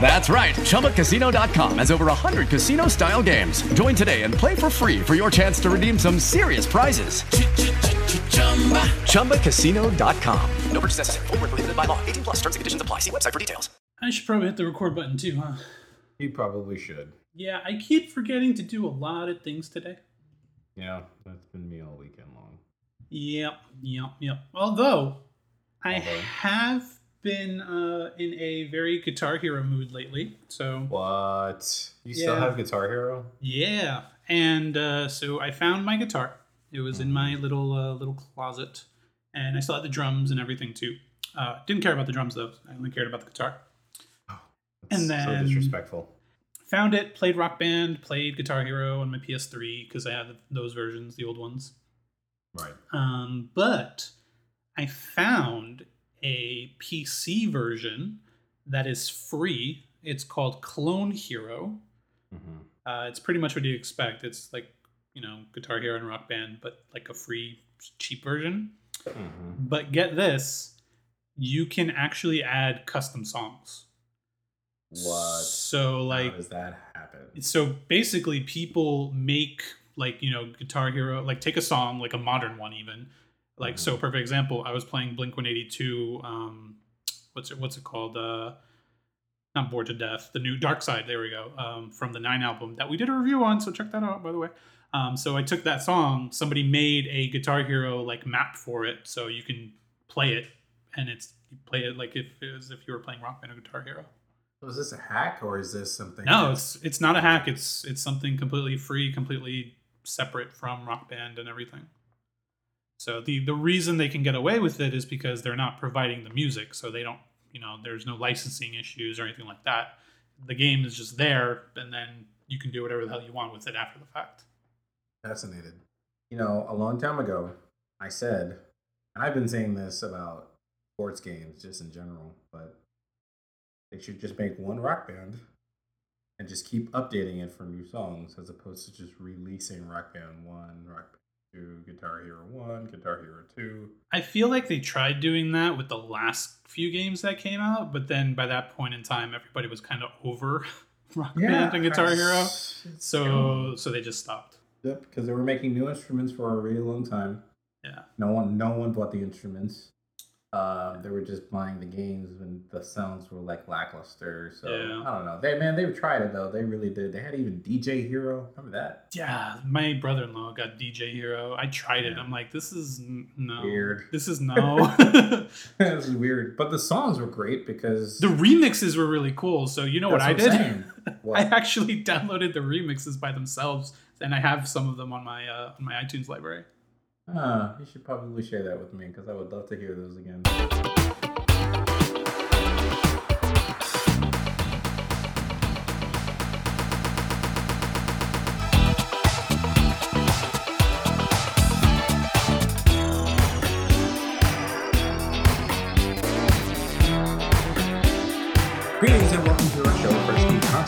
That's right. ChumbaCasino.com has over 100 casino style games. Join today and play for free for your chance to redeem some serious prizes. ChumbaCasino.com. No purchase necessary. Void were prohibited by law. 18 plus. Terms and conditions apply. See website for details. I should probably hit the record button too, huh? You probably should. Yeah, I keep forgetting to do a lot of things today. Yeah, that's been me all weekend long. Yep, yep, yep. Although, I have been uh, in a very Guitar Hero mood lately. So, What? You still have Guitar Hero? yeah. And uh, so I found my guitar. It was in my little uh, little closet, and I still had the drums and everything too. Uh, didn't care about the drums though. I only cared about the guitar. That's And so then- disrespectful. Found it, played Rock Band, played Guitar Hero on my PS3 because I had those versions, the old ones. Right. Um, but I found a PC version that is free. It's called Clone Hero. hmm Uh, it's pretty much what you expect. It's like, you know, Guitar Hero and Rock Band, but like a free, cheap version. hmm But get this you can actually add custom songs. What? So, like, How does that happen? so basically people make like you know guitar hero like take a song like a modern one even like so perfect example i was playing blink 182 um what's it what's it called uh not bored to death the new dark side there we go um from the nine album that we did a review on so check that out by the way um so i took that song somebody made a guitar hero like map for it so you can play it and it's you play it like if it was if you were playing rock band or guitar hero So is this a hack or is this something? no, it's it's not a hack. It's it's something completely free, completely separate from Rock Band and everything. So the the reason they can get away with it is because they're not providing the music, so they don't you know there's no licensing issues or anything like that. The game is just there, and then you can do whatever the hell you want with it after the fact. fascinated. You know, a long time ago, I said, and I've been saying this about sports games just in general, but they should just make one rock band and just keep updating it for new songs as opposed to just releasing Rock Band 1, Rock Band 2, Guitar Hero 1, Guitar Hero 2. I feel like they tried doing that with the last few games that came out, but then by that point in time, everybody was kind of over Rock Band and Guitar Hero, so so they just stopped. Yep, because they were making new instruments for a really long time. Yeah. No one, no one bought the instruments. Uh, they were just buying the games, and the sounds were like lackluster. So Yeah. I don't know. They man, they tried it though. They really did. They had even DJ Hero. Remember that? Yeah, my brother-in-law got DJ Hero. I tried it. Yeah. I'm like, this is n- no. Weird. This is no. this is weird, but the songs were great because the remixes were really cool. So you know what I what I'm did? What? I actually downloaded the remixes by themselves, and I have some of them on my uh, on my iTunes library. Ah, you should probably share that with me because I would love to hear those again.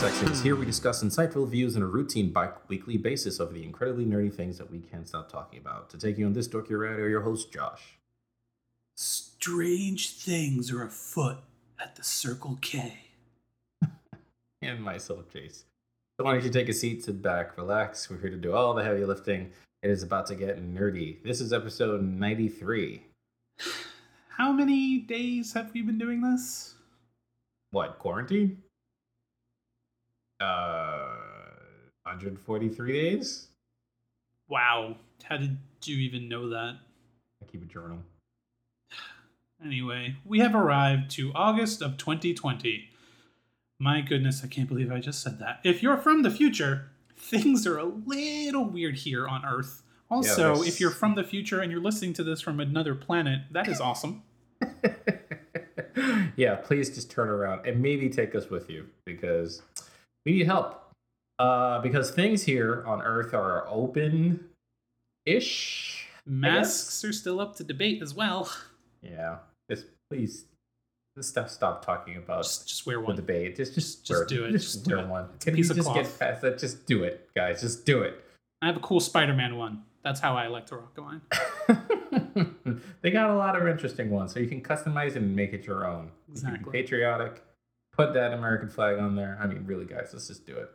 Here we discuss insightful views on a routine bi-weekly basis of the incredibly nerdy things that we can't stop talking about. To take you on this dorky ride are your host, Josh. Strange things are afoot at the Circle K. and myself, Jace. So why don't you take a seat, sit back, relax. We're here to do all the heavy lifting. It is about to get nerdy. This is episode 93. How many days have we been doing this? What, quarantine? Uh, 143 days? Wow. How did you even know that? I keep a journal. Anyway, we have arrived to August of 2020. My goodness, I can't believe I just said that. If you're from the future, things are a little weird here on Earth. Also, there's- if you're from the future and you're listening to this from another planet, that is awesome. yeah, please just turn around and maybe take us with you because we need help. Uh, because things here on Earth are open ish. Masks are still up to debate as well. Yeah. Just please just stuff stop talking about Just, just wear the one. debate. Just just, Just wear- do it. Just, Just wear it. one. It's Can of just cloth. get past that? Just do it, guys. Just do it. I have a cool Spider-Man one. That's how I like to rock a line. they got a lot of interesting ones, so you can customize it and make it your own. You Exactly. patriotic. Put that American flag on there. I mean, really, guys, let's just do it.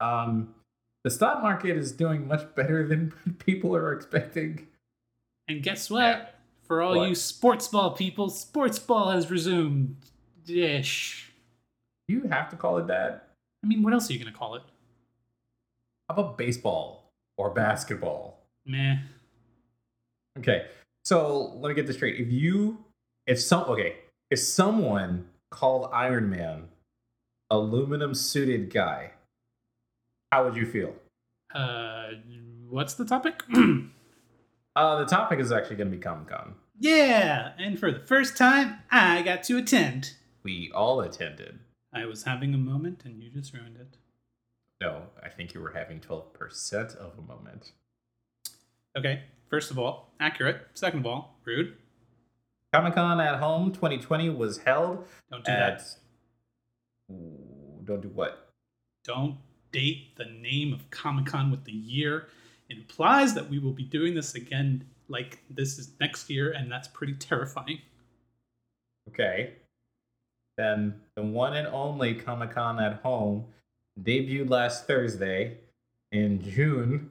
Um, the stock market is doing much better than people are expecting. And guess what? For all What? you sports ball people, sports ball has resumed. Ish. You have to call it that. I mean, what else are you gonna call it? How about baseball or basketball? Meh. Okay, so let me get this straight. If you, if some, okay, if someone called Iron Man aluminum suited guy, how would you feel? Uh, what's the topic? Uh, the topic is actually going to be Comic Con. yeah, and for the first time, I got to attend. We all attended. I was having a moment, and you just ruined it. No, I think you were having 12% of a moment. Okay, first of all, accurate. Second of all, rude. Comic Con at Home 2020 was held Don't do at. that. Ooh, don't do what? Don't date the name of Comic Con with the year. It implies that we will be doing this again like this is next year, and that's pretty terrifying. Okay. Then the one and only Comic Con at Home debuted last Thursday in June.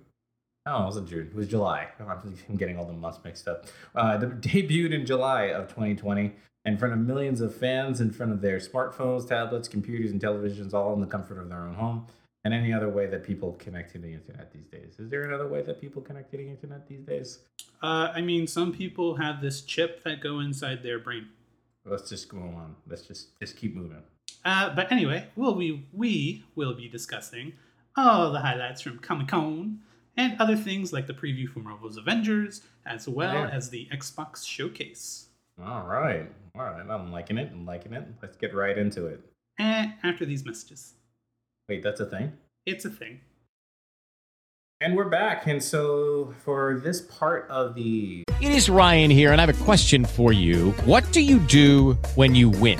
Oh, it wasn't June. It was July. I'm getting all the months mixed up. Uh, the, debuted in July of 2020 in front of millions of fans, in front of their smartphones, tablets, computers, and televisions, all in the comfort of their own home, and any other way that people connect to the internet these days. Is there another way that people connect to the internet these days? Uh, I mean, some people have this chip that go inside their brain. Let's just go on. Let's just just keep moving. Uh, but anyway, we'll we we will be discussing all the highlights from Comic Con and other things like the preview for Marvel's Avengers, as well Yeah. as the Xbox showcase. All right. All right. I'm liking it. I'm liking it. Let's get right into it. And after these messages, Wait, that's a thing? it's a thing. And we're back. And so for this part of the It is Ryan here, and I have a question for you. What do you do when you win?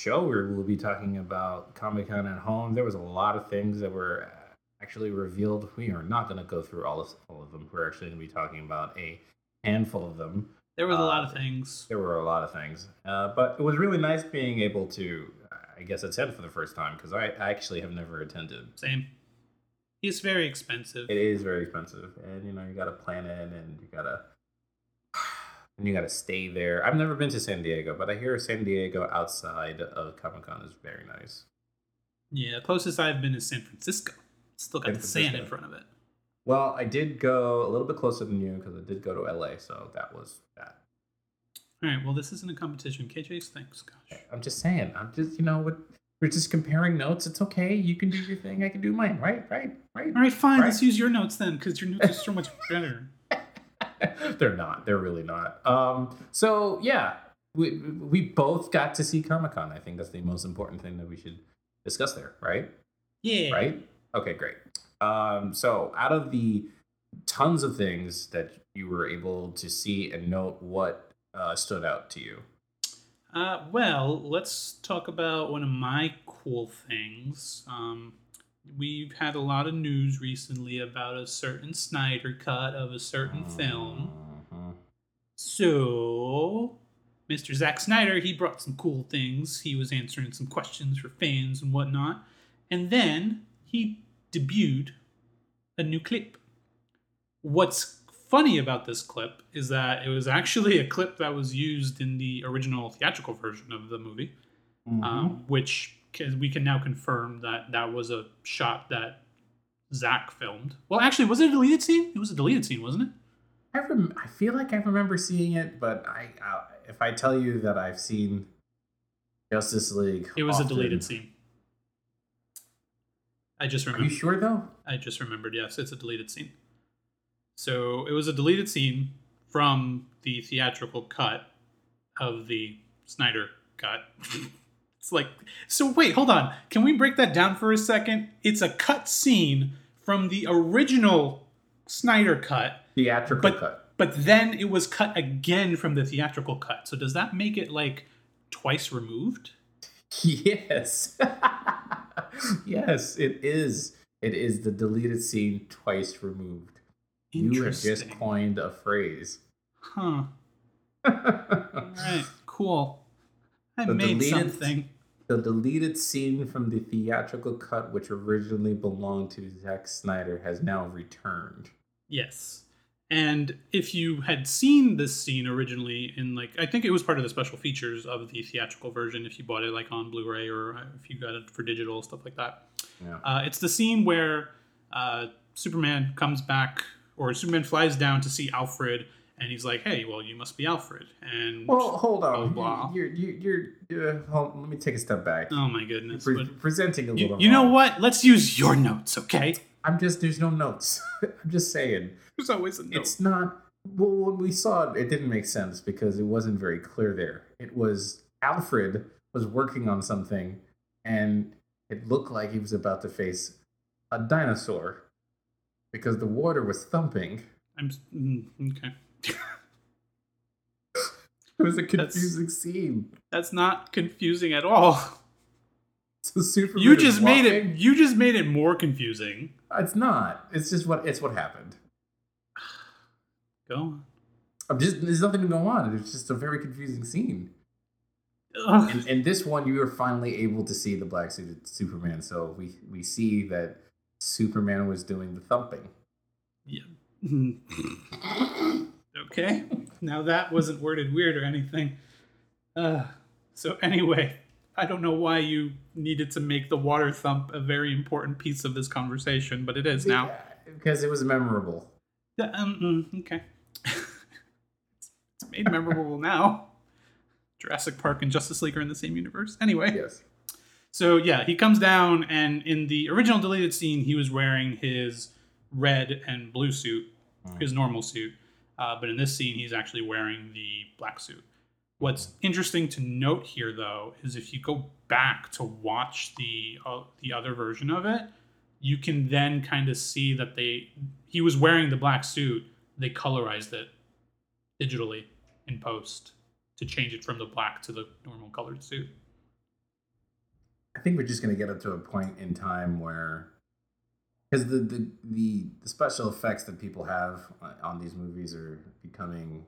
Show, we will be talking about Comic Con at Home. There was a lot of things that were uh, actually revealed. We are not going to go through all of, all of them. We're actually going to be talking about a handful of them. There was a lot Uh, of things. There were a lot of things, uh, but it was really nice being able to, I guess, attend for the first time because I, I actually have never attended. Same. It's very expensive. It is very expensive, and you know you got to plan it, and you gotta, and you gotta stay there. I've never been to San Diego, but I hear San Diego outside of Comic Con is very nice. Yeah, the closest I've been is San Francisco. Still got San the sand in front of it. Well, I did go a little bit closer than you because I did go to LA, so that was that. All right, well, this isn't a competition. KJ's thanks, gosh. I'm just saying. I'm just you know what we're just comparing notes. It's okay. You can do your thing. I can do mine. Right. Right. Right. All right, fine. Right. Let's use your notes then, because your notes are so much better. they're not. They're really not. Um. So yeah, we we both got to see Comic Con. I think that's the most important thing that we should discuss there, right? Yeah. Right? Okay, great. Um, so out of the tons of things that you were able to see and note, what uh, stood out to you? Uh, well, let's talk about one of my cool things. Um, we've had a lot of news recently about a certain Snyder cut of a certain film. Mhm. So, Mr. Zack Snyder, he brought some cool things. He was answering some questions for fans and whatnot. And then he debuted a new clip. What's funny about this clip is that it was actually a clip that was used in the original theatrical version of the movie, um, which can, we can now confirm that that was a shot that Zack filmed. Well, actually, was it a deleted scene? It was a deleted scene, wasn't it? I rem- I feel like I remember seeing it, but I uh, if I tell you that I've seen Justice League, It was often- a deleted scene. I just remember. Are you sure though? I just remembered. Yes, it's a deleted scene. So it was a deleted scene from the theatrical cut of the Snyder cut. it's like, so wait, hold on. Can we break that down for a second? It's a cut scene from the original Snyder cut, Theatrical but cut. but then it was cut again from the theatrical cut. So does that make it like twice removed? Yes. yes, it is. It is the deleted scene twice removed. You have just coined a phrase. Huh. All right. Cool. I The made deleted- something. The deleted scene from the theatrical cut, which originally belonged to Zack Snyder, has now returned. Yes. And if you had seen this scene originally in like I think it was part of the special features of the theatrical version if you bought it like on Blu-ray or uh, if you got it for digital stuff like that. Yeah. Uh, it's the scene where uh, Superman comes back or Superman flies down to see Alfred and he's like, "Hey, well, you must be Alfred." And Well, hold on. blah, blah. You're, you're, you're, uh, hold, let me take a step back. oh my goodness. Pre- presenting a you, little. you know what? Let's use your notes, okay? I'm just, there's no notes. I'm just saying. There's always a note. It's not. Well, when we saw it, it didn't make sense because it wasn't very clear there. It was Alfred was working on something, and it looked like he was about to face a dinosaur because the water was thumping. I'm mm, okay. It was a confusing scene. That's not confusing at all. So Superman You just made it. You just made it more confusing. It's not. It's just what. It's what happened. Go on. I'm just. There's nothing to go on. It's just a very confusing scene. And, In, in this one, you were finally able to see the black suited Superman. So we we see that Superman was doing the thumping. Yeah. okay. Now that wasn't worded weird or anything. Uh, so anyway, I don't know why you needed to make the water thump a very important piece of this conversation, but it is now. Yeah, because it was memorable. Um, mm, okay. it's made memorable now. Jurassic Park and Justice League are in the same universe. Anyway. Yes. So yeah, he comes down, and in the original deleted scene, he was wearing his red and blue suit, his normal suit. Uh, but in this scene, he's actually wearing the black suit. What's interesting to note here, though, is if you go back to watch the uh, the other version of it, you can then kind of see that they he was wearing the black suit. They colorized it digitally in post to change it from the black to the normal colored suit. I think we're just gonna get up to a point in time where, because the, the the the special effects that people have on these movies are becoming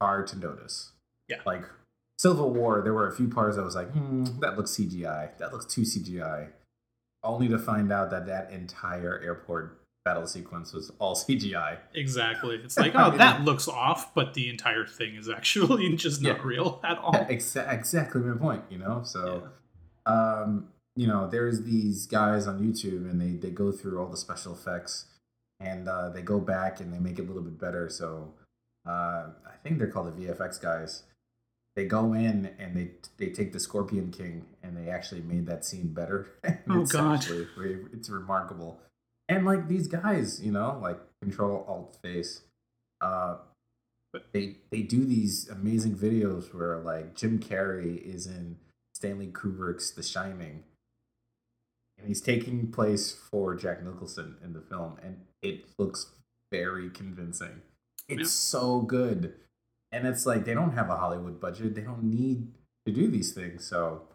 hard to notice. Yeah. Like Civil War, there were a few parts I was like, hmm, that looks CGI. That looks too CGI. Only to find out that that entire airport battle sequence was all CGI. Exactly. It's like, oh, that looks off, but the entire thing is actually just not Yeah. real at all. Exa- exactly my point, you know? So, um, you know, there's these guys on YouTube and they, they go through all the special effects and uh, they go back and they make it a little bit better. So, uh, I think they're called the VFX guys. They go in and they they take the Scorpion King and they actually made that scene better. Oh, it's God. it's remarkable. And like these guys, you know, like Control Alt Face, uh, they they do these amazing videos where like Jim Carrey is in Stanley Kubrick's The Shining, and he's taking place for Jack Nicholson in the film, and it looks very convincing. It's Yeah. so good, and it's like they don't have a Hollywood budget; they don't need to do these things. So,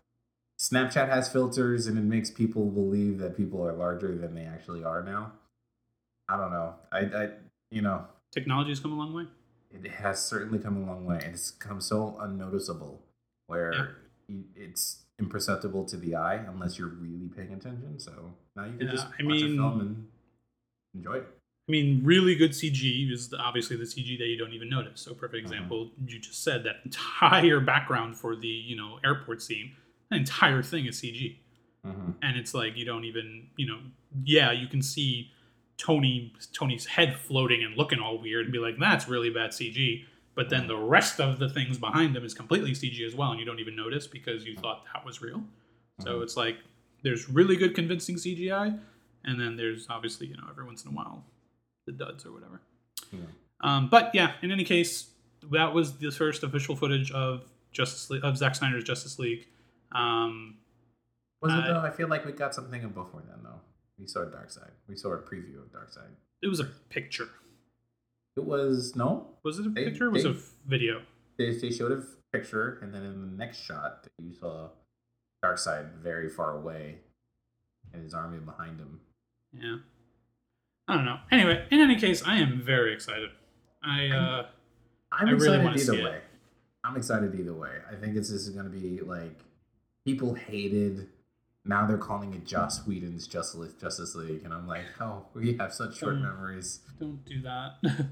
Snapchat has filters, and it makes people believe that people are larger than they actually are now. I don't know. I, I you know, Technology's come a long way. it has certainly come a long way and it's come so unnoticeable where you, it's imperceptible to the eye unless you're really paying attention so now you can Yeah, just I watch mean- a film and enjoy it I mean, really good CG is obviously the CG that you don't even notice. So, perfect uh-huh. example, you just said that entire background for the you know airport scene, that entire thing is CG, mm-hmm. and it's like you don't even you know, yeah, you can see Tony Tony's head floating and looking all weird and be like, that's really bad CG. But then the rest of the things behind him is completely CG as well, and you don't even notice because you thought that was real. So it's like there's really good convincing CGI, and then there's obviously you know every once in a while the duds or whatever. Um, but yeah, in any case, that was the first official footage of Justice League, of Zack Snyder's Justice League. Um, was it uh, though i feel like we got something before then though we saw Darkseid we saw a preview of Darkseid it was a picture. It was no Was it a They- picture? or was they- it a video? they, they showed a picture and then in the next shot you saw Darkseid very far away and his army behind him Yeah. I don't know. Anyway, in any case, I am very excited. I uh, I'm I really excited either it. way. I'm excited either way. I think it's just going to be like people hated. Now they're calling it Joss Whedon's Justice Justice League, and I'm like, oh, we have such short Mm. memories. don't do that.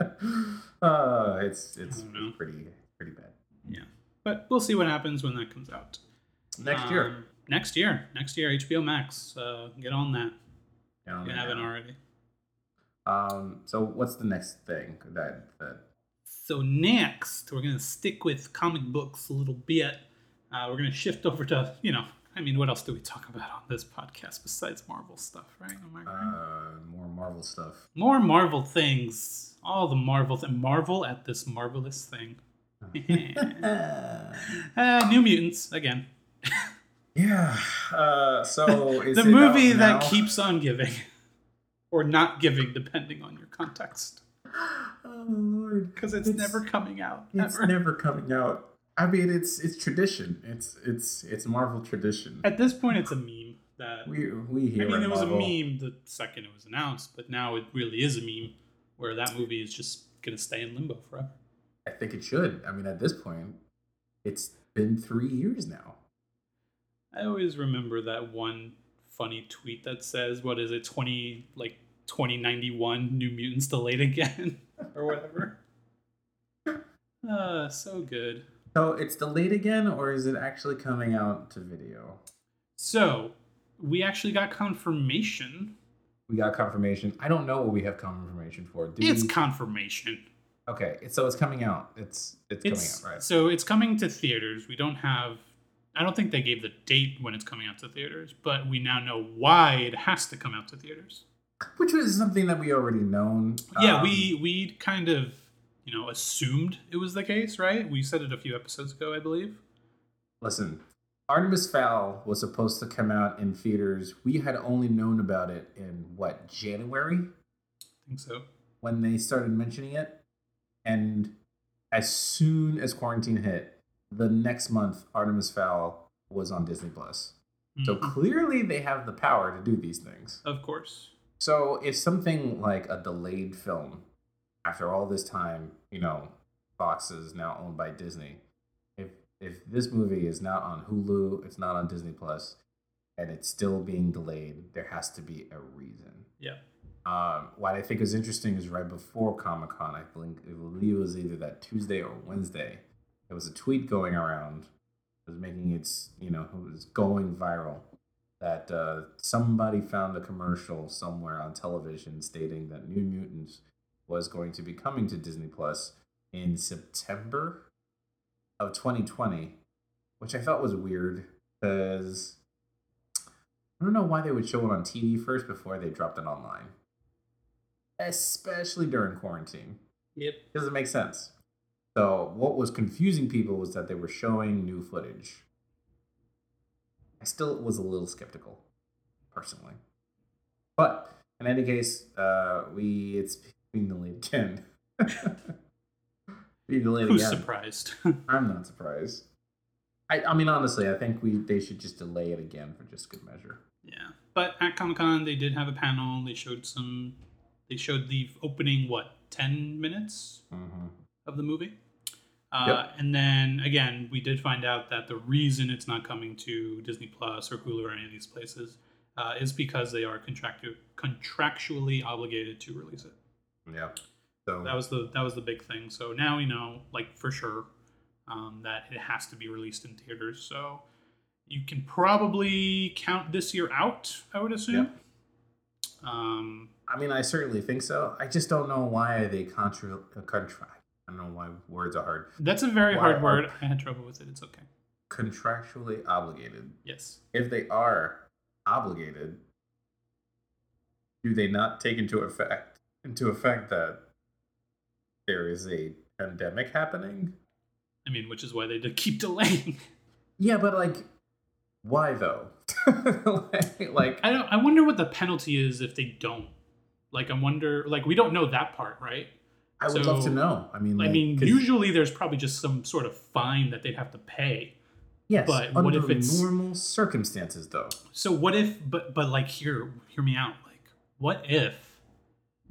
Uh, it's it's pretty pretty bad. yeah, but we'll see what happens when that comes out Next year. Um, Next year, next year, HBO Max. Uh, get on that. Get on you haven't now. already. Um, so what's the next thing that that So next, we're gonna stick with comic books a little bit. Uh, we're gonna shift over to you know, I mean, what else do we talk about on this podcast besides Marvel stuff, right? Right? uh more Marvel stuff? More Marvel things. All the marvels and Marvel at this marvelous thing. uh, New Mutants again. Yeah. Uh, so is the it movie out that now? keeps on giving, or not giving, depending on your context. Oh Lord, Because it's, never coming out. It's ever. never coming out. I mean, it's it's tradition. It's it's it's Marvel tradition. At this point, it's a meme that We we I mean, at it was a meme the second it was announced, but now it really is a meme where that movie is just gonna stay in limbo forever. I think it should. I mean, at this point, it's been three years now. I always remember that one funny tweet that says, "What is it? Twenty like twenty ninety one New Mutants delayed again, or whatever." Uh, so good. So it's delayed again, or is it actually coming out to video? So we actually got confirmation. We got confirmation. I don't know what we have confirmation for. Do It's we- confirmation. okay. So it's coming out. It's it's, It's coming out, right? so it's coming to theaters. We don't have. I don't think they gave the date when it's coming out to theaters, but we now know why it has to come out to theaters. Which was something that we already known. yeah, Um, we we kind of you know assumed it was the case, right? We said it a few episodes ago, I believe. Listen, Artemis Fowl was supposed to come out in theaters. We had only known about it in what January I think so. when they started mentioning it, and as soon as quarantine hit, the next month Artemis Fowl was on Disney Plus. So Mhm. clearly they have the power to do these things. Of course. So if something like a delayed film, after all this time, you know, Fox is now owned by Disney. If this movie is not on Hulu, it's not on Disney Plus, and it's still being delayed, there has to be a reason. Yeah. Um, what I think is interesting is right before Comic Con, I think I believe it was either that Tuesday or Wednesday, there was a tweet going around, it was making its you know it was going viral that uh, somebody found a commercial somewhere on television stating that New Mutants was going to be coming to Disney Plus in September of 2020, which I felt was weird because I don't know why they would show it on TV first before they dropped it online, especially during quarantine. Yep. Doesn't make sense. So what was confusing people was that they were showing new footage. I still was a little skeptical, personally. But in any case, uh, we it's being delayed again. Delayed Who's again. surprised? I'm not surprised. I, I mean, honestly, I think we they should just delay it again for just good measure. yeah, but at Comic Con they did have a panel. They showed some. They showed the opening what ten minutes Mm-hmm. of the movie. Uh, Yep. And then again, we did find out that the reason it's not coming to Disney Plus or Hulu or any of these places uh, is because they are contractu- contractually obligated to release it. Yeah. So That was the that was the big thing. So now we know, like for sure, um, that it has to be released in theaters. So you can probably count this year out. I would assume. Um, I mean, I certainly think so. I just don't know why they contra contract. I don't know why words are hard. that's a very Why hard word. I had trouble with it. It's okay. Contractually obligated. Yes. If they are obligated, do they not take into effect into effect that there is a pandemic happening? I mean, which is why they keep delaying. Yeah, but like, why though? like, like, I don't. I wonder what the penalty is if they don't. Like, I wonder. Like, we don't know that part, right? I would love to know. I mean, like, I mean, usually there's probably just some sort of fine that they'd have to pay. yes, but what if it's- normal circumstances though? So what if? But but like, hear hear me out. Like, what if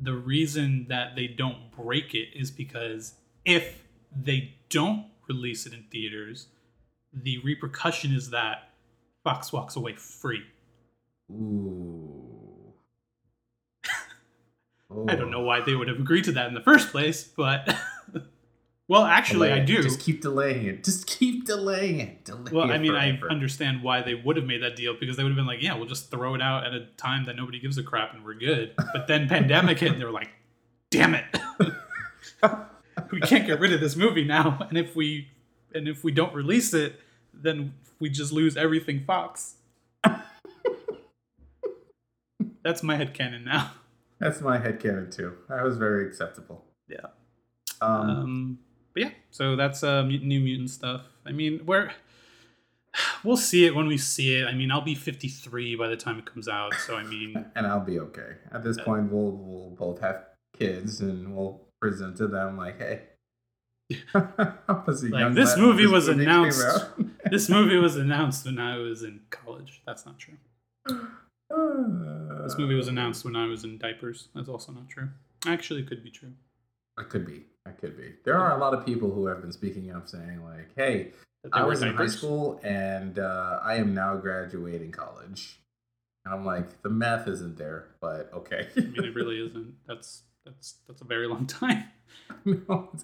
the reason that they don't break it is because if they don't release it in theaters, the repercussion is that Fox walks away free. Ooh. I don't know why they would have agreed to that in the first place, but well, actually, I do. Just keep delaying it. Just keep delaying it. Delay Well, it I mean, I understand why they would have made that deal because they would have been like, "Yeah, we'll just throw it out at a time that nobody gives a crap and we're good." But then pandemic hit, and they were like, "Damn it, we can't get rid of this movie now." And if we and if we don't release it, then we just lose everything Fox. That's my head headcanon now. That's my head headcanon too. That was very acceptable. Yeah. Um, Um, but yeah, so that's uh, New Mutant stuff. I mean, we're we'll see it when we see it. I mean, I'll be 53 by the time it comes out, so I mean, and I'll be okay. At this point, we'll we'll both have kids, and we'll present to them like, "Hey, like this movie was announced. out." this movie was announced when I was in college. That's not true. This movie was announced when I was in diapers. That's also not true. Actually, it could be true. It could be. It could be. There are a lot of people who have been speaking up, saying like, "Hey, I was in high school, and uh, I am now graduating college." And I'm like, the math isn't there, but okay. I mean, it really isn't. That's that's that's a very long time. no, it's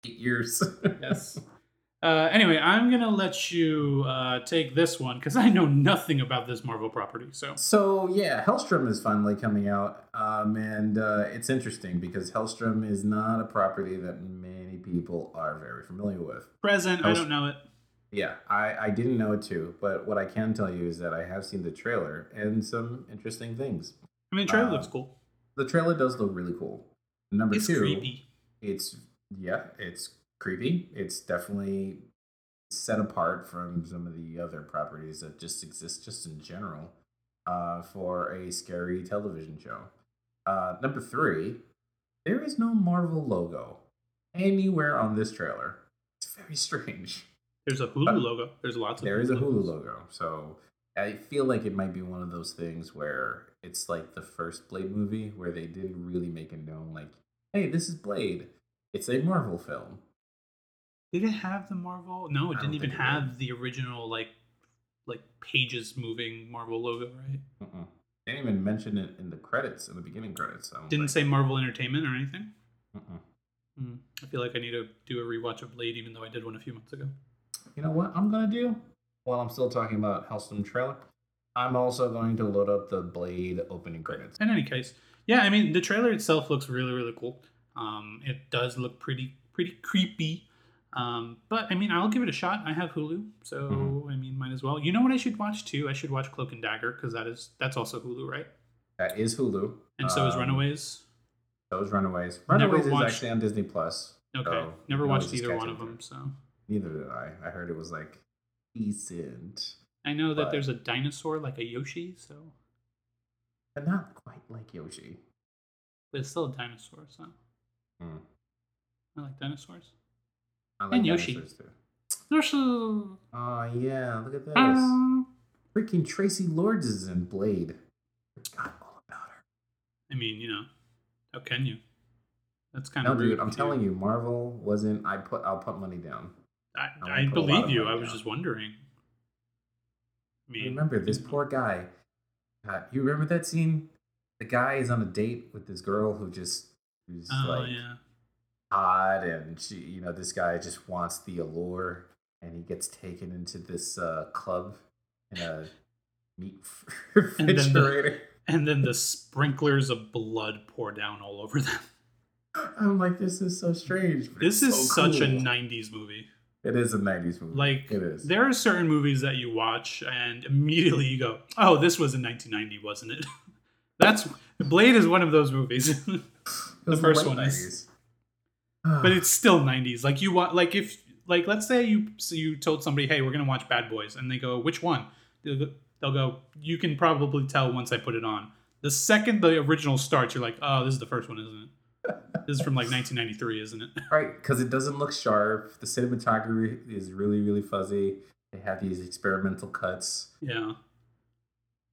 Years. yes. Uh, anyway, I'm gonna let you uh, take this one because I know nothing about this Marvel property. So So yeah, Helstrom is finally coming out, um, and uh, it's interesting because Helstrom is not a property that many people are very familiar with. present, I don't know it. Yeah, I, I didn't know it too, but what I can tell you is that I have seen the trailer and some interesting things. I mean, trailer Uh, looks cool. The trailer does look really cool. Number It's two, creepy. it's yeah, it's creepy. It's definitely set apart from some of the other properties that just exist just in general uh, for a scary television show. Uh, number three, there is no Marvel logo anywhere on this trailer. It's very strange. There's a Hulu logo. There's lots of. There is a logos. Hulu logo, so I feel like it might be one of those things where it's like the first Blade movie where they didn't really make it known, like, "Hey, this is Blade. It's a Marvel film." Did it have the Marvel? No, it I didn't even it have the original like like pages moving Marvel logo, right? They didn't even mention it in the credits, in the beginning credits. Didn't say Marvel Entertainment or anything. Hmm. I feel like I need to do a rewatch of Blade, even though I did one a few months ago. You know what I'm gonna do? while I'm still talking about Helstrom trailer, I'm also going to load up the Blade opening credits. In any case, yeah, I mean the trailer itself looks really really cool. Um, it does look pretty pretty creepy. Um, but I mean, I'll give it a shot. I have Hulu, so Mhm. I mean, might as well. You know what I should watch too? I should watch Cloak and Dagger because that is that's also Hulu, right? That is Hulu. And so is Um, Runaways. So is Runaways. Runaways is actually on Disney Plus. Okay, so never watched either one of them. So Neither did I. I heard it was like decent, I know that there's a dinosaur like a Yoshi, so but not quite like Yoshi. but it's still a dinosaur. So Hmm. I like dinosaurs. I like And Yoshi. dinosaurs too. Yoshi. Oh yeah, look at this. Ah. Freaking Traci Lords is in Blade. Forgot all about her. I mean, you know, how can you? That's kind No, of dude, I'm telling you, Marvel wasn't. I put. I'll put money down. I, I I won't put a lot believe you. I was down. just wondering. I mean, Remember this poor guy. Uh, you remember that scene? The guy is on a date with this girl who just who's Oh like yeah. hot, and she, you know, this guy just wants the allure, and he gets taken into this uh, club in a meat And then the- And then the sprinklers of blood pour down all over them. I'm like, this is so strange. This is so such a '90s movie. It is a '90s movie. Like it is. there are certain movies that you watch and immediately you go, "Oh, this was in 1990, wasn't it?" That's Blade is one of those movies. The first one is, 90s. Ah. but it's still 90s. Like you want, like if, like let's say you so you told somebody, "Hey, we're gonna watch Bad Boys," and they go, "Which one?" They'll go, they'll go, "You can probably tell once I put it on." The second the original starts, you're like, "Oh, this is the first one, isn't it?" this is from like 1993, isn't it? Right, because it doesn't look sharp. The cinematography is really, really fuzzy. They have these experimental cuts. Yeah.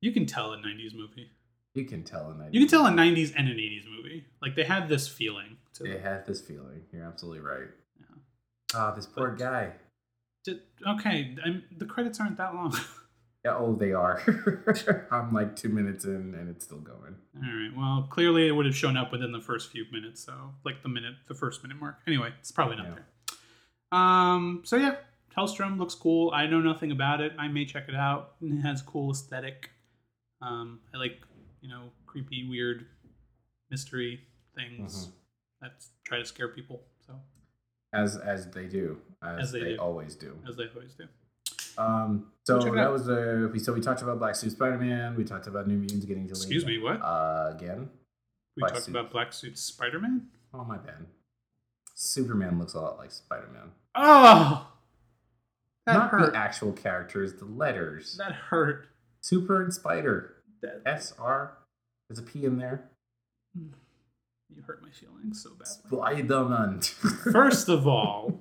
You can tell a 90s movie. You can tell in that. You can tell a 90s and an 80s movie. Like they had this feeling. To They them. had this feeling. You're absolutely right. Yeah. Ah, this poor But- guy. Ju- Okay, I'm, the credits aren't that long. Yeah, oh, they are. I'm like two minutes in and it's still going. All right. Well, clearly it would have shown up within the first few minutes. So, like the minute, the first minute mark. Anyway, it's probably not Yeah. there. Um. So yeah, Helstrom looks cool. I know nothing about it. I may check it out. It has cool aesthetic. Um. I like you know creepy, weird, mystery things Mhm. that try to scare people. So As as they do, as, As they they, do. always do. as they always do. Um, so that out. was uh, we so we talked about Black Suit Spider Man. We talked about New Mutants getting delayed. Excuse me, what? Uh, again. We Black talked suit. about Black Suit Spider Man. Oh my bad. Superman looks a lot like Spider Man. Oh, Not hurt. the actual characters, the letters. That hurt. Super and Spider. That, S R. There's a P in there. you hurt my feelings so badly. Spider-Man. First of all,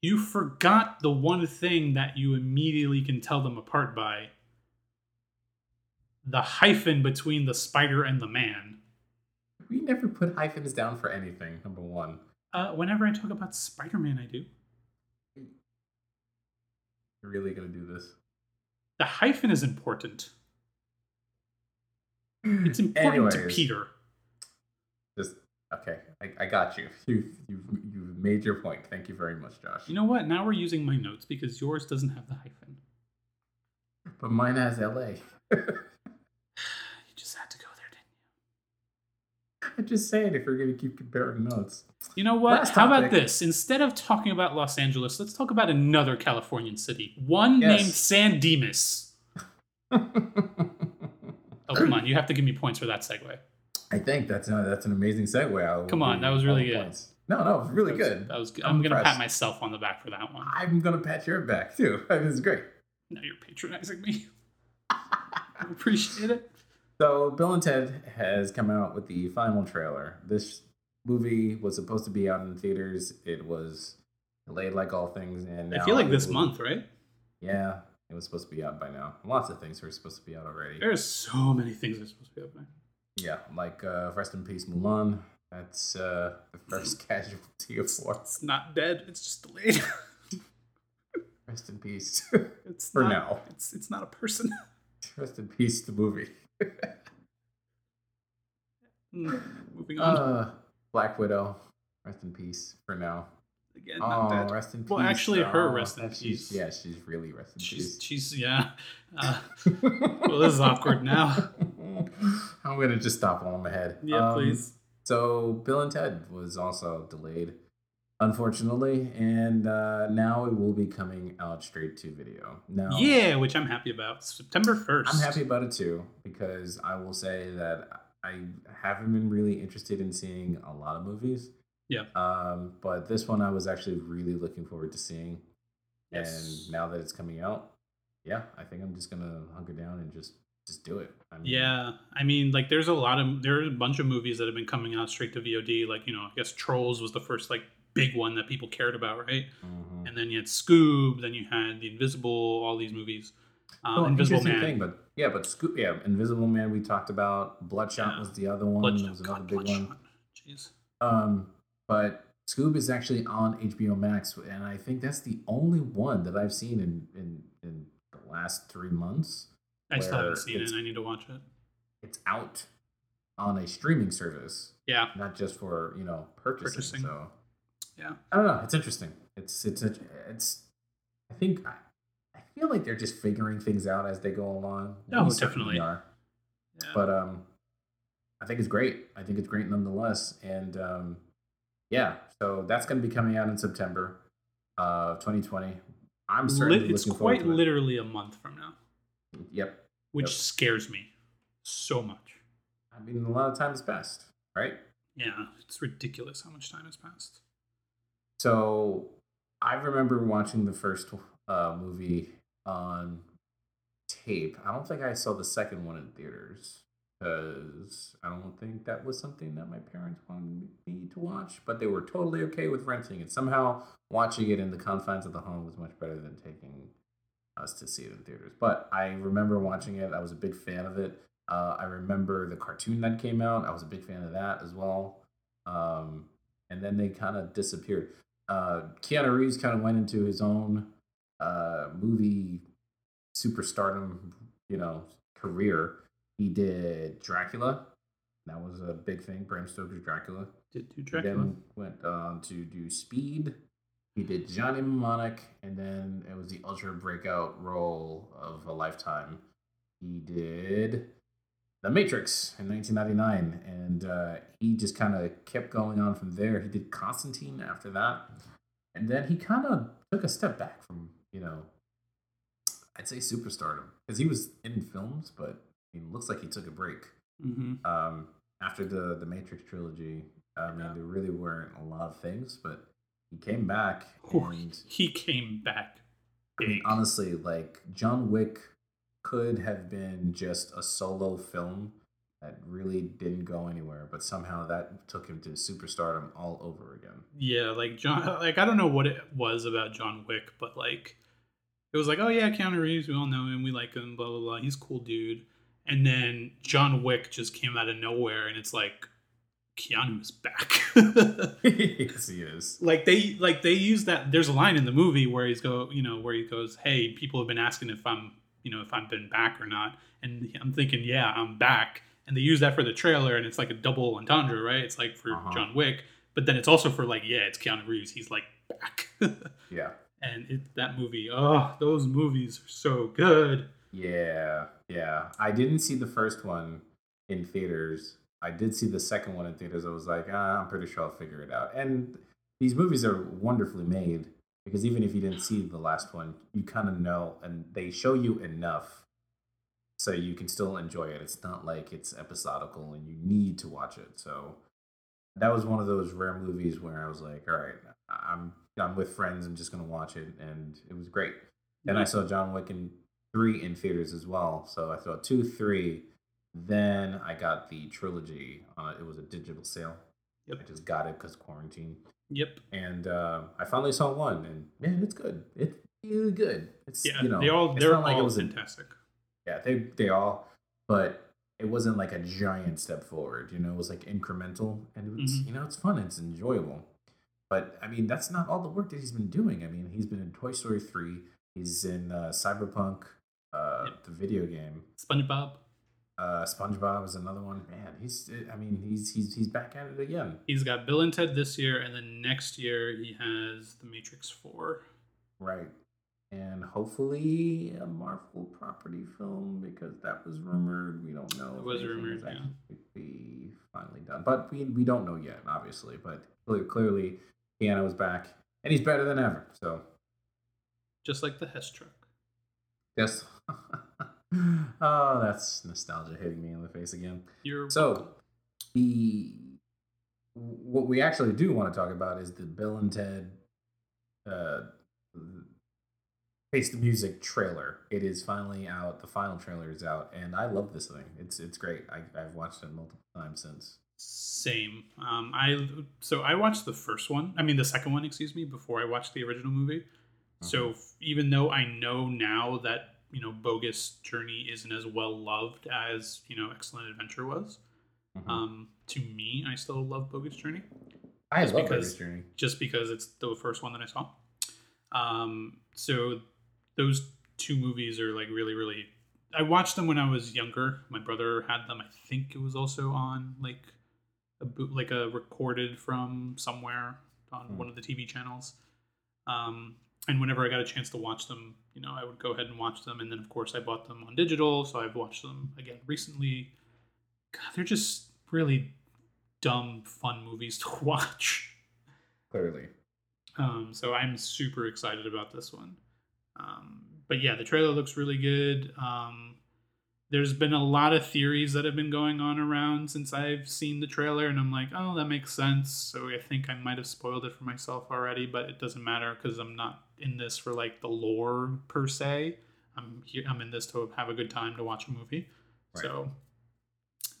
you forgot the one thing that you immediately can tell them apart by the hyphen between the spider and the man. we never put hyphens down for anything. Number one. Uh, whenever I talk about Spider Man, I do. You're really gonna do this? The hyphen is important. It's mm. important to Peter. Just okay. I, I got you. You you you've made your point. Thank you very much, Josh. You know what? Now we're using my notes because yours doesn't have the hyphen. but mine has L.A. You just had to go there, didn't you? I'm just saying if we're gonna keep comparing notes. you? You know what? How about this? Instead of talking about Los Angeles, let's talk about another Californian city. One Yes. named San Dimas. Oh, come on. You have to give me points for that segue. I think that's a, that's an amazing segue. I Come on, that was really good. points. No, no, it was really That was- good. That was good. I'm I'm, going to pat myself on the back for that one. I'm gonna pat your back too. It was great. Now you're patronizing me. I appreciate it. So Bill and Ted has come out with the final trailer. This movie was supposed to be out in theaters. It was delayed like all things, and I feel like this will- month, right? Yeah, it was supposed to be out by now. Lots of things were supposed to be out already. There's so many things that are supposed to be up now. Yeah, like uh, rest in peace, Mulan. That's uh, the first casualty of war. It's not dead. It's just delayed. Rest in peace. It's For not, now. It's it's not a person. rest in peace, the movie. Mm, Moving on. Uh, Black Widow. Rest in peace for now. Again. Oh, not that. rest in peace. Well, actually, her Oh, rest in that she's- peace. Yeah, she's really rest in She's peace. she's yeah. Uh, well, this is awkward now. I'm gonna just stop while I'm ahead. Yeah, Um, please. So Bill and Ted was also delayed, unfortunately, and uh, now it will be coming out straight to video. Now, Yeah, which I'm happy about. September first. I'm happy about it too because I will say that I haven't been really interested in seeing a lot of movies. Yeah. Um, but this one I was actually really looking forward to seeing, Yes. and now that it's coming out, yeah, I think I'm just gonna hunker down and just just do it. I mean, Yeah, I mean, like, there's a lot of there's a bunch of movies that have been coming out straight to VOD. Like, you know, I guess Trolls was the first like big one that people cared about, right? Mhm. And then you had Scoob, then you had The Invisible, all these movies. Uh, Well, Invisible Man. thing, but yeah, but Scoob, yeah, Invisible Man we talked about. Bloodshot Yeah. was the other one. Bloodshot- There was another God, big Bloodshot. one. Jeez. Um, but Scoob is actually on HBO Max, and I think that's the only one that I've seen in in, in the last three months. I still haven't seen it. and I need to watch it. It's out on a streaming service, Yeah, not just for you know purchasing. Purchasing. So yeah. I don't know. It's interesting. It's it's a, it's. I think I, I feel like they're just figuring things out as they go along. Oh, We definitely. are. Yeah. But um, I think it's great. I think it's great nonetheless. And um, yeah, so that's going to be coming out in September of 2020. I'm certainly it's looking forward quite to it. literally a month from now, Yep. which Yep. scares me so much. I mean, a lot of time has passed, right? Yeah, it's ridiculous how much time has passed. So I remember watching the first uh, movie on tape. I don't think I saw the second one in theaters because I don't think that was something that my parents wanted me to watch, but they were totally okay with renting it. Somehow watching it in the confines of the home was much better than taking us to see it in theaters. But I remember watching it. I was a big fan of it. Uh, I remember the cartoon that came out. I was a big fan of that as well. Um, and then they kind of disappeared. Uh, Keanu Reeves kind of went into his own uh, movie superstardom, you know, career. He did Dracula. That was a big thing. Bram Stoker's Dracula. Did do He Dracula? then went on to do Speed. He did Johnny Mnemonic, and then it was the ultra breakout role of a lifetime. He did The Matrix in 1999, and uh, he just kind of kept going on from there. He did Constantine after that, and then he kind of took a step back from, you know, I'd say superstardom because he was in films, but it looks like he took a break hmm um, after the the Matrix trilogy. I mean, Yeah. there really weren't a lot of things, but he came back. And he came back. I mean, honestly, like John Wick could have been just a solo film that really didn't go anywhere, but somehow that took him to superstardom all over again. Yeah, like John. Like I don't know what it was about John Wick, but like it was like, oh yeah, Keanu Reeves, we all know him, we like him, blah blah blah. He's a cool dude. And then John Wick just came out of nowhere, and it's like Keanu's back. yes, he is. like they like they use that. There's a line in the movie where he's go, you know, where he goes, "Hey, people have been asking if I'm, you know, if I've been back or not," and I'm thinking, "Yeah, I'm back." And they use that for the trailer, and it's like a double entendre, right? It's like for Uh-huh. John Wick, but then it's also for like, yeah, it's Keanu Reeves. He's like back, Yeah. and it, that movie, oh, those movies are so good. Yeah, yeah. I didn't see the first one in theaters. I did see the second one in theaters. I was like, ah, I'm pretty sure I'll figure it out. And these movies are wonderfully made because even if you didn't see the last one, you kind of know, and they show you enough so you can still enjoy it. It's not like it's episodical and you need to watch it. So that was one of those rare movies where I was like, all right, I'm I'm with friends. I'm just gonna watch it, and it was great. Then I saw John Wick in three in theaters as well. So I saw two, three. Then I got the trilogy. On it. was a digital sale. Yep. I just got it because quarantine. Yep. And uh, I finally saw one, and man, it's good. It's really good. It's Yeah, you know, they all they're not like it all was a- fantastic. yeah, they they all, but it wasn't like a giant step forward. You know, it was like incremental, and it was Mhm. you know it's fun, it's enjoyable. But I mean, that's not all the work that he's been doing. I mean, he's been in Toy Story three. He's in uh, Cyberpunk, uh, the video game. SpongeBob. Uh, SpongeBob is another one. Man, he's I mean he's he's he's back at it again. He's got Bill and Ted this year, and then next year he has The Matrix Four. Right. And hopefully a Marvel property film because that was rumored. We don't know. It if was rumored, yeah. be finally done, but we we don't know yet, obviously. But clearly, clearly Keanu is back, and he's better than ever. So Just like the Hess truck. Yes. oh, that's nostalgia hitting me in the face again. You're So the what we actually do want to talk about is the Bill and Ted uh Face the Music trailer. It is finally out. The final trailer is out, and I love this thing. It's it's great. I, I've watched it multiple times since. Same. Um, I so I watched the first one. I mean, the second one, excuse me, before I watched the original movie. So f- even though I know now that you know Bogus Journey isn't as well loved as you know Excellent Adventure was, um, to me, I still love Bogus Journey. I Just love because- Bogus Journey. Just because it's the first one that I saw. Um, so those two movies are like really, really. I watched them when I was younger. My brother had them. I think it was also on like a boot, like a recorded from somewhere on one of the TV channels. Um, and whenever I got a chance to watch them, you know, I would go ahead and watch them. And then, of course, I bought them on digital, so I've watched them again recently. God, they're just really dumb, fun movies to watch. Clearly, Um, so I'm super excited about this one. Um, but yeah, the trailer looks really good. Um, there's been a lot of theories that have been going on around since I've seen the trailer, and I'm like, oh, that makes sense. So I think I might have spoiled it for myself already, but it doesn't matter because I'm not in this for like the lore per se. I'm here. I'm in this to have a good time to watch a movie. Right. So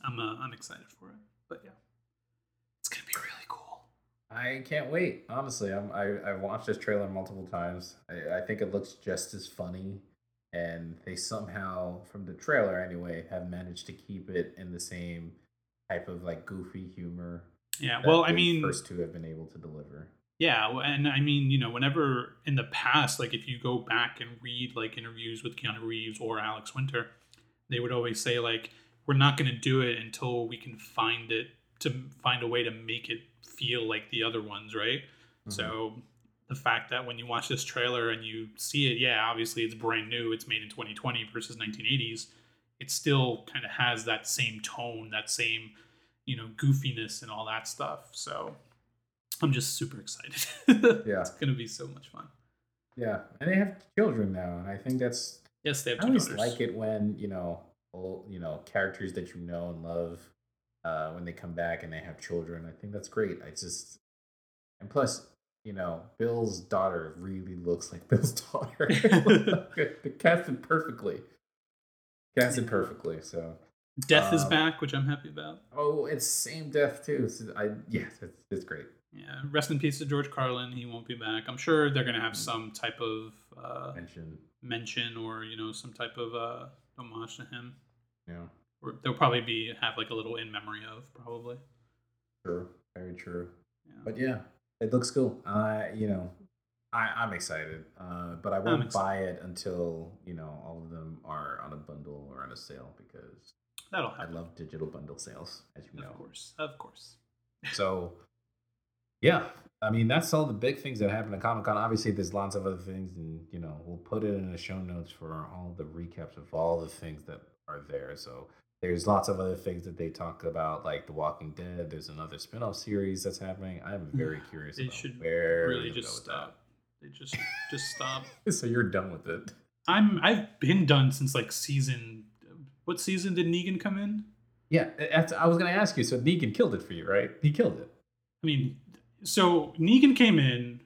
I'm uh, I'm excited for it. But yeah, it's gonna be really cool. I can't wait. Honestly, I'm, I I watched this trailer multiple times. I, I think it looks just as funny, and they somehow, from the trailer anyway, have managed to keep it in the same type of like goofy humor. Yeah, well, I mean, first two have been able to deliver. Yeah, and I mean, you know, whenever in the past, like if you go back and read like interviews with Keanu Reeves or Alex Winter, they would always say like, "We're not going to do it until we can find it to find a way to make it feel like the other ones, right?" Mm-hmm. So the fact that when you watch this trailer and you see it, yeah, obviously it's brand new, it's made in 2020 versus 1980s. It still kind of has that same tone, that same, you know, goofiness and all that stuff. So I'm just super excited. Yeah. it's gonna be so much fun. Yeah, and they have children now, and I think that's. Yes, they have I always daughters. like it when you know, old, you know, characters that you know and love, uh, when they come back and they have children. I think that's great. I just, and plus, you know, Bill's daughter really looks like Bill's daughter. they casted perfectly. Casted perfectly. So. Death is uh, back, which I'm happy about. Oh, it's same death too. So I yes, it's, it's great. Yeah, rest in peace to George Carlin. He won't be back. I'm sure they're gonna have some type of uh, Mention. mention or you know some type of uh, homage to him. Yeah. Or they'll probably be have like a little in memory of probably. True. Very true. Yeah. But yeah, it looks cool. Uh, you know, I, I'm excited. Uh, but I won't buy it until, you know, all of them are on a bundle or on a sale because That'll I love digital bundle sales, as you know. Of course, of course. So, yeah, I mean, that's all the big things that happen at Comic Con. Obviously, there's lots of other things, and, you know, we'll put it in the show notes for all the recaps of all the things that are there. So, there's lots of other things that they talk about, like The Walking Dead. There's another spin off series that's happening. I'm mm. very curious They should where really just stop. They just just stop. So, you're done with it. I'm I've been done since like season. What season did Negan come in? Yeah, I was going to ask you. So, Negan killed it for you, right? He killed it. I mean, so Negan came in.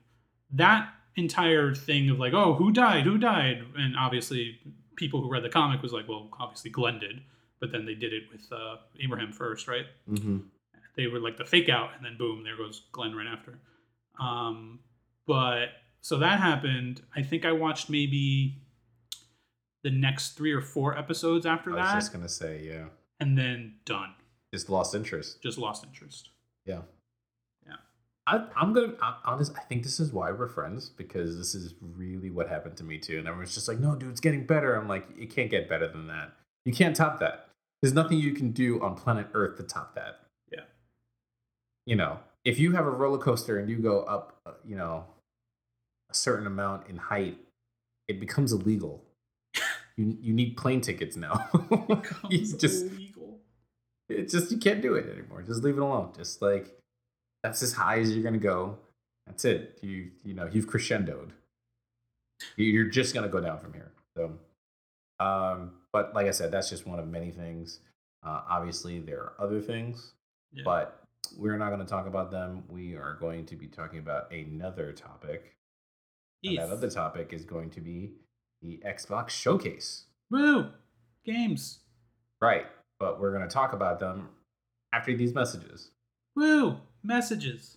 That entire thing of like, oh, who died? Who died? And obviously, people who read the comic was like, well, obviously Glenn did, but then they did it with uh, Abraham first, right? Mm-hmm. They were like the fake out, and then boom, there goes Glenn right after. Um, but so that happened. I think I watched maybe the next three or four episodes after that. I was that, just to say, yeah. and then done. Just lost interest. Just lost interest. Yeah. I, I'm gonna. Honest. I think this is why we're friends because this is really what happened to me too. And everyone's just like, "No, dude, it's getting better." I'm like, "It can't get better than that. You can't top that." There's nothing you can do on planet Earth to top that. Yeah. You know, if you have a roller coaster and you go up, uh, you know, a certain amount in height, it becomes illegal. you you need plane tickets now. you just illegal. It's just you can't do it anymore. Just leave it alone. Just like that's as high as you're gonna go. That's it. You you know you've crescendoed. You- You're just gonna go down from here. So, um, but like I said, that's just one of many things. Uh, obviously, there are other things, Yeah. but we're not going to talk about them. We are going to be talking about another topic. And that other topic is going to be the Xbox Showcase. Woo! Games. Right. But we're going to talk about them after these messages. Woo! Messages.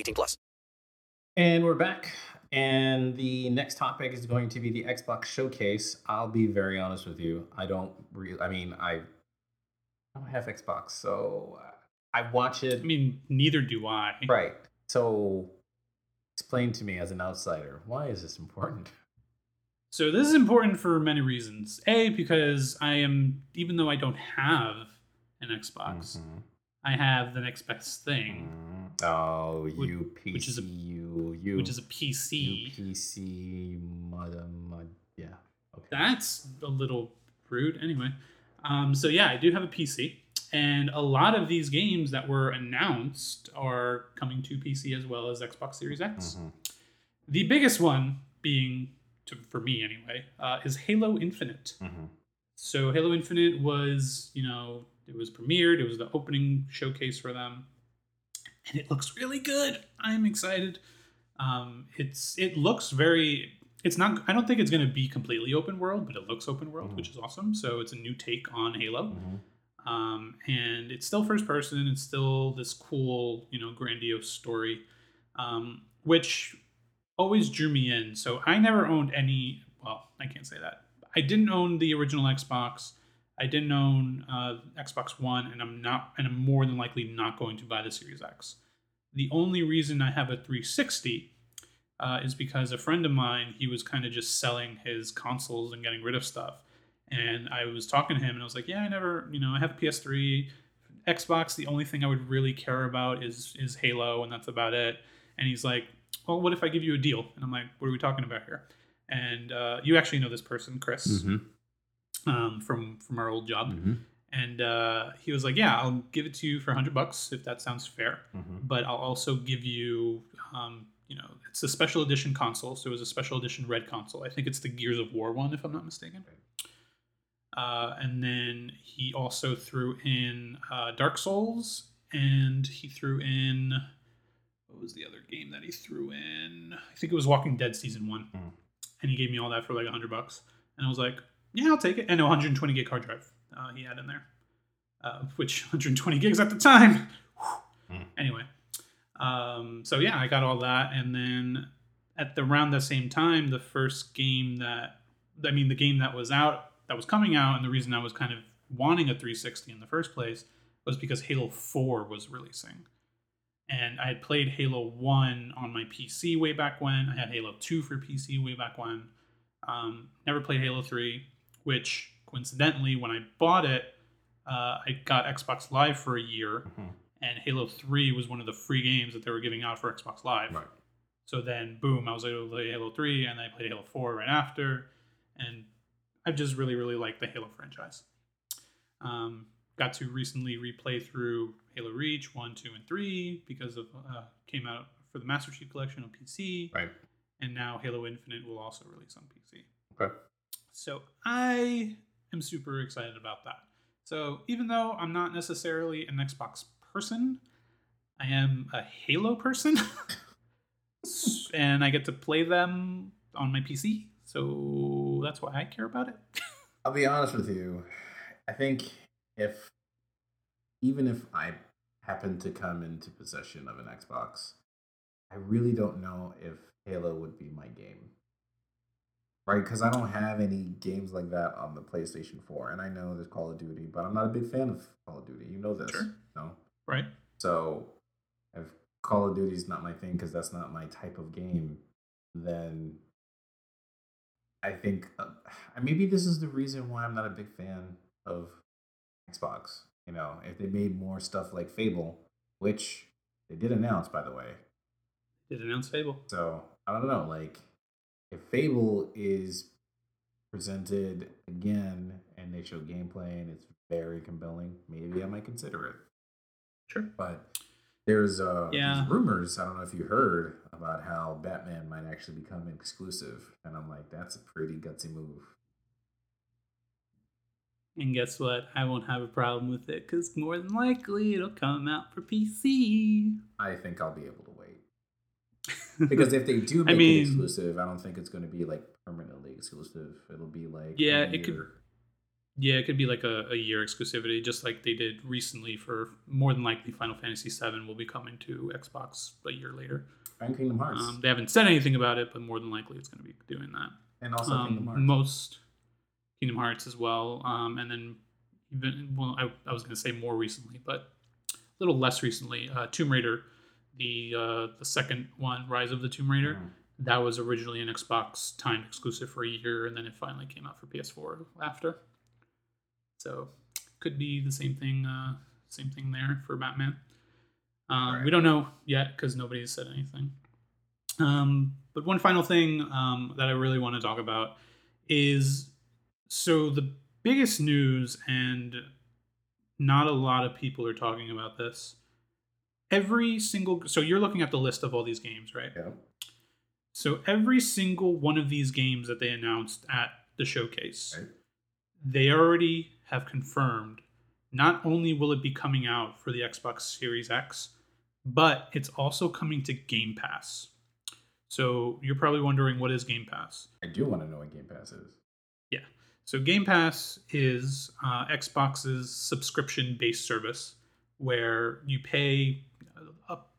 18 plus. And we're back. And the next topic is going to be the Xbox Showcase. I'll be very honest with you. I don't really, I mean, I, I don't have Xbox, so uh, I watch it. I mean, neither do I. Right. So explain to me as an outsider, why is this important? So this is important for many reasons. A, because I am, even though I don't have an Xbox, Mm-hmm. I have the next best thing, Oh, Which- you PC, which is a- you, you, which is a PC. you PC, mother, mud, yeah. Okay. That's a little rude. Anyway, um, so yeah, I do have a PC, and a lot of these games that were announced are coming to PC as well as Xbox Series X. Mm-hmm. The biggest one being, to, for me anyway, uh, is Halo Infinite. Mm-hmm. So Halo Infinite was, you know, it was premiered. It was the opening showcase for them, and it looks really good. I'm excited. Um, it's it looks very. It's not. I don't think it's going to be completely open world, but it looks open world, which is awesome. So it's a new take on Halo, um, and it's still first person. It's still this cool, you know, grandiose story, um, which always drew me in. So I never owned any. Well, I can't say that. I didn't own the original Xbox. I didn't own uh, Xbox One, and I'm not, and I'm more than likely not going to buy the Series X. The only reason I have a 360 uh, is because a friend of mine he was kind of just selling his consoles and getting rid of stuff, and I was talking to him, and I was like, "Yeah, I never, you know, I have a PS3, Xbox. The only thing I would really care about is is Halo, and that's about it." And he's like, "Well, what if I give you a deal?" And I'm like, "What are we talking about here?" And uh, you actually know this person, Chris um, from from our old job, and uh, he was like, "Yeah, I'll give it to you for hundred bucks if that sounds fair, but I'll also give you, um, you know, it's a special edition console, so it was a special edition red console. I think it's the Gears of War one, if I'm not mistaken." Uh, and then he also threw in uh, Dark Souls, and he threw in what was the other game that he threw in? I think it was Walking Dead season one, and he gave me all that for like hundred bucks, and I was like, yeah, I'll take it. And a 120 gig hard drive uh, he had in there, uh, which 120 gigs at the time. Whew. Anyway, um, so yeah, I got all that, and then at the around the same time, the first game that I mean, the game that was out that was coming out, and the reason I was kind of wanting a 360 in the first place was because Halo 4 was releasing. And I had played Halo 1 on my PC way back when. I had Halo 2 for PC way back when. Um, never played Halo 3, which coincidentally, when I bought it, uh, I got Xbox Live for a year, and Halo 3 was one of the free games that they were giving out for Xbox Live. Right. So then, boom, I was able to play Halo 3, and I played Halo 4 right after. And I've just really, really liked the Halo franchise. Um, got to recently replay through Halo Reach 1, 2, and 3 because of uh, came out for the Master Chief Collection on PC. Right. And now Halo Infinite will also release on PC. Okay. So I am super excited about that. So even though I'm not necessarily an Xbox person, I am a Halo person. and I get to play them on my PC. So that's why I care about it. I'll be honest with you. I think if even if I happen to come into possession of an Xbox, I really don't know if Halo would be my game. Right? Because I don't have any games like that on the PlayStation 4. And I know there's Call of Duty, but I'm not a big fan of Call of Duty. You know this. Sure. No? Right. So if Call of Duty is not my thing because that's not my type of game, then I think uh, maybe this is the reason why I'm not a big fan of Xbox. You know, if they made more stuff like Fable, which they did announce, by the way. Did announce Fable. So I don't know, like if Fable is presented again and they show gameplay and it's very compelling, maybe I might consider it. Sure. But there's uh Yeah. rumors, I don't know if you heard about how Batman might actually become exclusive. And I'm like, that's a pretty gutsy move. And guess what? I won't have a problem with it because more than likely it'll come out for PC. I think I'll be able to. Because if they do I make mean- it exclusive, I don't think it's going to be like permanently exclusive. It'll be like a Yeah, it could- Yeah, it could be like a, a year exclusivity, just like they did recently for more than likely Final Fantasy VII will be coming to Xbox a year later. and Kingdom Hearts. Um, they haven't said anything about it, but more than likely it's going to be doing that. and also um, Kingdom Hearts. most Kingdom Hearts as well, um, and then even well, I, I was going to say more recently, but a little less recently, uh, Tomb Raider, the uh, the second one, Rise of the Tomb Raider, Mhm. that was originally an Xbox timed exclusive for a year, and then it finally came out for PS4 after. So could be the same thing, uh, same thing there for Batman. Um, Right. We don't know yet because nobody's said anything. Um, but one final thing um, that I really want to talk about is so the biggest news, and not a lot of people are talking about this. Every single so you're looking at the list of all these games, right? Yeah. So every single one of these games that they announced at the showcase, Right. they already have confirmed not only will it be coming out for the Xbox Series X, but it's also coming to Game Pass. So you're probably wondering what is Game Pass? I do want to know what Game Pass is. Yeah. So Game Pass is uh, Xbox's subscription-based service where you pay up.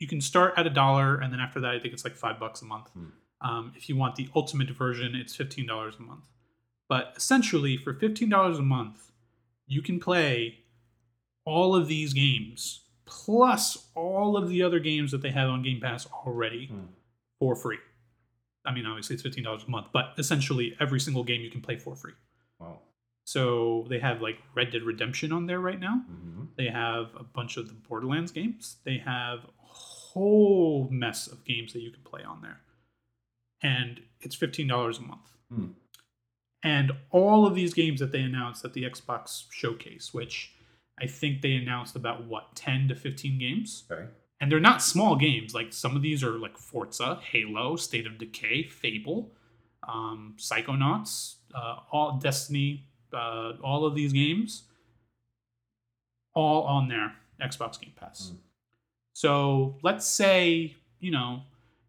You can start at a dollar, and then after that, I think it's like five bucks a month. Hmm. Um, if you want the ultimate version, it's fifteen dollars a month. But essentially, for fifteen dollars a month, you can play all of these games plus all of the other games that they have on Game Pass already Hmm. for free. I mean, obviously it's fifteen dollars a month, but essentially every single game you can play for free. Wow. So they have like Red Dead Redemption on there right now. Mm-hmm. They have a bunch of the Borderlands games. They have a whole mess of games that you can play on there, and it's fifteen dollars a month. Hmm. And all of these games that they announced at the Xbox showcase, which I think they announced about what ten to fifteen games Okay. and they're not small games. Like some of these are like Forza, Halo, State of Decay, Fable, um, Psychonauts, uh, all Destiny, uh, all of these games, all on their Xbox Game Pass. Mm. So let's say you know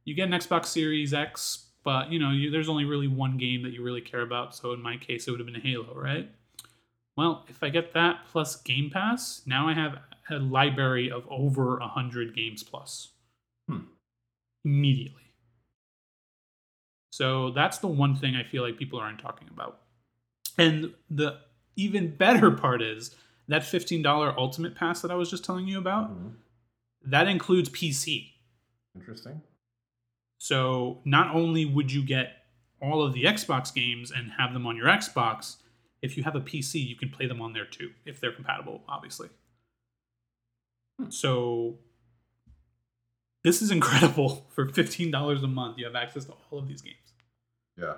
you get an Xbox Series X, but you know you, there's only really one game that you really care about. So in my case, it would have been Halo, right? Well, if I get that plus Game Pass, now I have a library of over a hundred games plus Hmm. immediately. So that's the one thing I feel like people aren't talking about. And the even better part is that $15 ultimate pass that I was just telling you about, Mhm. that includes PC. Interesting. So not only would you get all of the Xbox games and have them on your Xbox, if you have a PC, you can play them on there too, if they're compatible, obviously. So this is incredible. For $15 a month, you have access to all of these games. Yeah.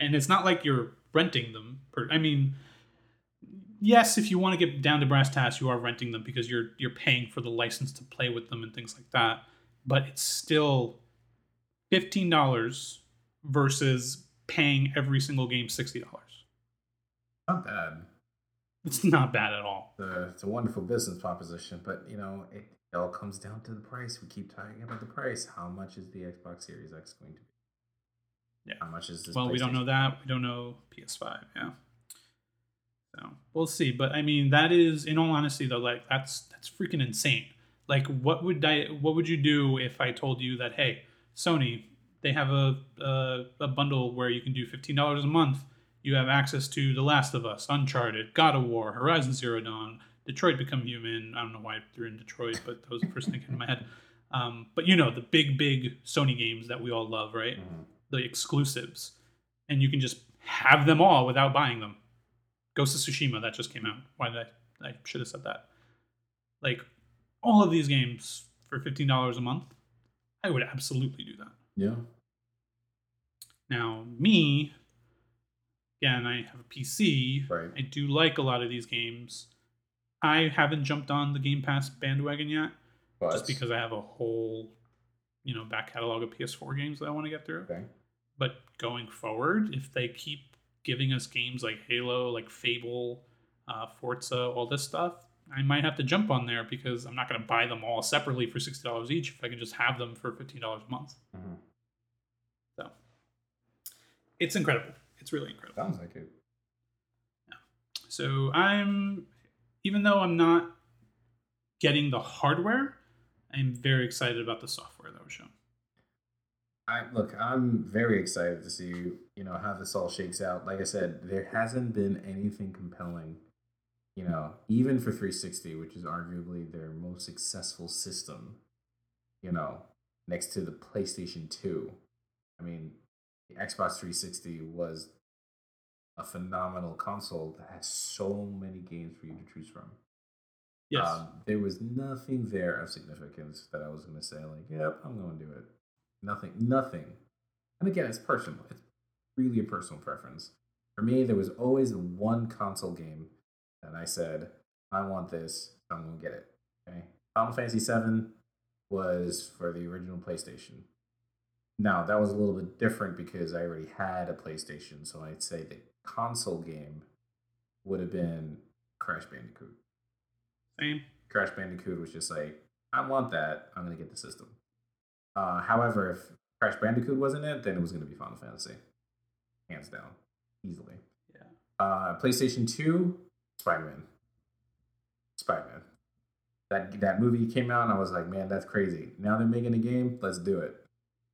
And it's not like you're renting them. Per, I mean, yes, if you want to get down to brass tacks, you are renting them because you're you're paying for the license to play with them and things like that. But it's still fifteen dollars versus paying every single game sixty dollars. Not bad. It's not bad at all. It's a, it's a wonderful business proposition, but you know, it, it all comes down to the price. We keep talking about the price. How much is the Xbox Series X going to be? Yeah. How much is this? Well, we don't know that. We don't know PS5. Yeah. So we'll see. But I mean, that is, in all honesty, though, like that's that's freaking insane. Like, what would I, what would you do if I told you that, hey, Sony, they have a a, a bundle where you can do fifteen dollars a month. You have access to The Last of Us, Uncharted, God of War, Horizon Zero Dawn, Detroit Become Human. I don't know why I threw in Detroit, but that was the first thing came in my head. Um, but you know the big, big Sony games that we all love, right? The exclusives, and you can just have them all without buying them. Ghost of Tsushima that just came out. Why did I? I should have said that. Like all of these games for fifteen dollars a month, I would absolutely do that. Yeah. Now, me, again, I have a PC. Right. I do like a lot of these games. I haven't jumped on the Game Pass bandwagon yet, But just because I have a whole, you know, back catalog of PS4 games that I want to get through. Okay. But going forward, if they keep giving us games like Halo, like Fable, uh, Forza, all this stuff, I might have to jump on there because I'm not going to buy them all separately for sixty dollars each if I can just have them for fifteen dollars a month. Mhm. So it's incredible. It's really incredible. Sounds like it. So I'm, even though I'm not getting the hardware, I'm very excited about the software that was shown. I look, I'm very excited to see you know how this all shakes out. Like I said, there hasn't been anything compelling, you know, even for 360, which is arguably their most successful system. You know, next to the PlayStation 2. I mean, the Xbox 360 was a phenomenal console that has so many games for you to choose from. Yes. Um, there was nothing there of significance that I was going to say, like, yep, I'm going to do it. Nothing, nothing. And again, it's personal. It's really a personal preference. For me, there was always one console game that I said, I want this, so I'm going to get it. Okay. Final Fantasy VII was for the original PlayStation. Now, that was a little bit different because I already had a PlayStation, so I'd say the console game would have been Crash Bandicoot. Same. Crash Bandicoot was just like, I want that. I'm gonna get the system. Uh, however, if Crash Bandicoot wasn't it, then it was gonna be Final Fantasy, hands down, easily. Yeah. Uh, PlayStation Two, Spider Man. Spider Man. That that movie came out, and I was like, man, that's crazy. Now they're making a game. Let's do it.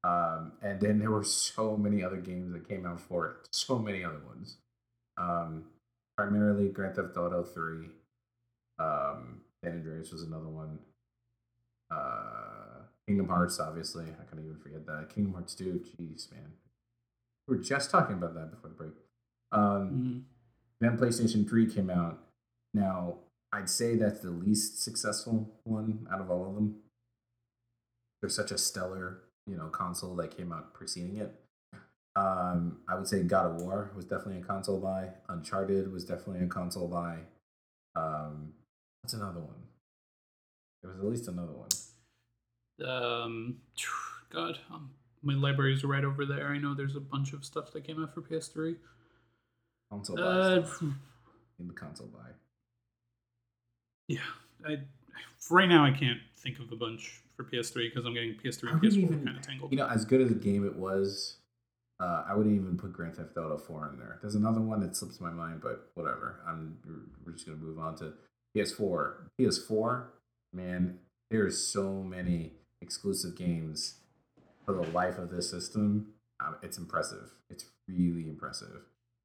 Um, and then there were so many other games that came out for it. So many other ones. Um, primarily Grand Theft Auto Three. Um, San Andreas was another one. Uh, Kingdom Hearts, obviously. I couldn't even forget that. Kingdom Hearts 2, jeez, man. We were just talking about that before the break. Um, Then PlayStation 3 came out. Now, I'd say that's the least successful one out of all of them. There's such a stellar, you know, console that came out preceding it. Um, I would say God of War was definitely a console buy. Uncharted was definitely a console buy. Um, what's another one? There was at least another one. Um, God, um, my are right over there. I know there's a bunch of stuff that came out for PS3. Console buy. Uh, stuff. in the console buy. yeah, I right now I can't think of a bunch for PS3 because I'm getting PS3 I and PS4 even- kind of tangled. You know, as good as a game it was, uh, I wouldn't even put Grand Theft Auto 4 in there. There's another one that slips my mind, but whatever. I'm we're- we're just gonna move on to PS4. PS4, man, there's so many exclusive games for the life of this system. Um, it's impressive. It's really impressive.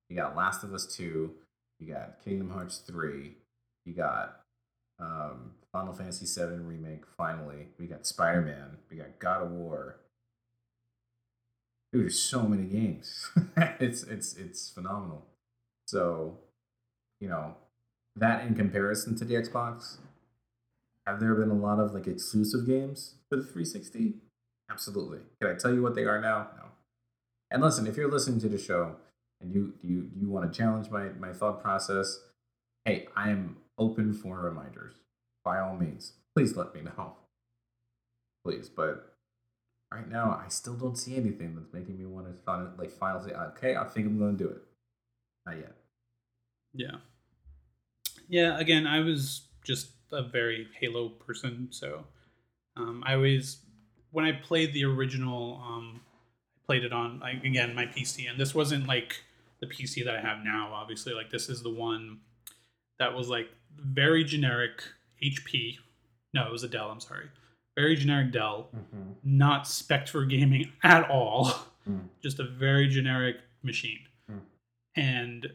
You got Last of Us 2. You got Kingdom Hearts 3. You got um, Final Fantasy 7 remake. Finally, we got Spider Man. We got God of War. Dude, there's so many games. it's it's it's phenomenal. So, you know, that in comparison to the Xbox, have there been a lot of like exclusive games for the 360? Absolutely. Can I tell you what they are now? No. And listen, if you're listening to the show and you you you want to challenge my my thought process, hey, I am open for reminders. By all means, please let me know. Please, but right now I still don't see anything that's making me want to find like finally okay, I think I'm going to do it. Not yet. Yeah. Yeah, again, I was just a very Halo person, so um, I always when I played the original, um, I played it on like again my PC, and this wasn't like the PC that I have now. Obviously, like this is the one that was like very generic HP. No, it was a Dell. I'm sorry, very generic Dell, Mhm. not spec for gaming at all. Mm. Just a very generic machine. Mm. And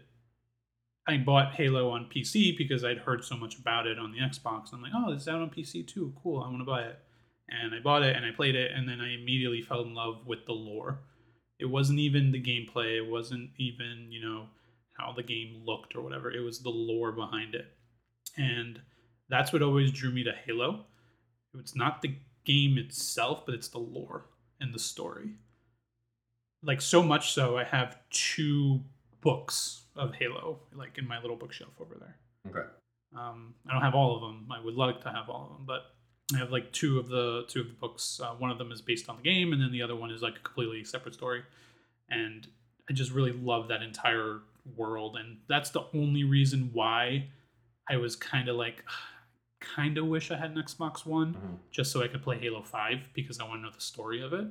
I bought Halo on PC because I'd heard so much about it on the Xbox. I'm like, oh, it's out on PC too. Cool. I want to buy it. And I bought it and I played it, and then I immediately fell in love with the lore. It wasn't even the gameplay. It wasn't even, you know, how the game looked or whatever. It was the lore behind it. And that's what always drew me to Halo. It's not the game itself, but it's the lore and the story. Like so much so, I have two books of Halo, like in my little bookshelf over there. Okay. Um, I don't have all of them. I would like to have all of them, but I have like two of the two of the books. Uh, one of them is based on the game, and then the other one is like a completely separate story. And I just really love that entire world, and that's the only reason why I was kind of like, kind of wish I had an Xbox One Mhm. just so I could play Halo Five because I want to know the story of it.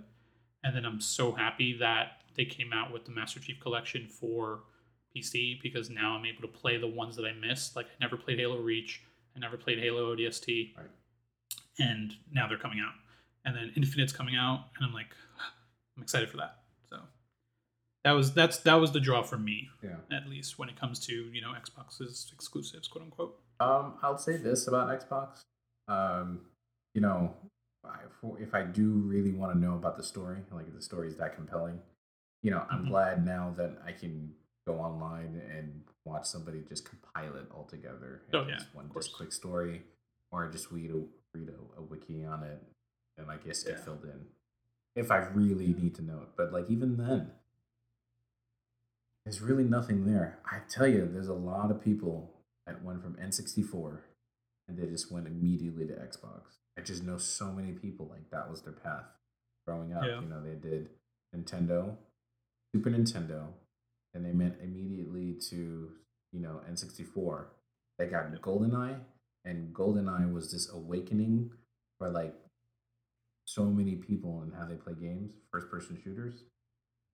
And then I'm so happy that they came out with the Master Chief Collection for PC because now I'm able to play the ones that I missed. Like I never played Halo Reach, I never played Halo ODST, Right. And now they're coming out. And then Infinite's coming out, and I'm like, I'm excited for that. So that was that's that was the draw for me, Yeah. at least when it comes to you know Xbox's exclusives, quote unquote. Um, I'll say this about Xbox. Um, you know, I, if I do really want to know about the story, like if the story is that compelling, you know, I'm Mhm. glad now that I can go online and watch somebody just compile it all together. Oh, yeah, one just quick story, or just read a read a, a wiki on it, and I guess get Yeah. filled in if I really need to know it. But like even then, there's really nothing there. I tell you, there's a lot of people that went from N64 and they just went immediately to Xbox. I just know so many people like that was their path growing up. Yeah. You know, they did Nintendo, Super Nintendo, and they went immediately to, you know, N64. They got GoldenEye, and GoldenEye was this awakening for like so many people and how they play games, first person shooters.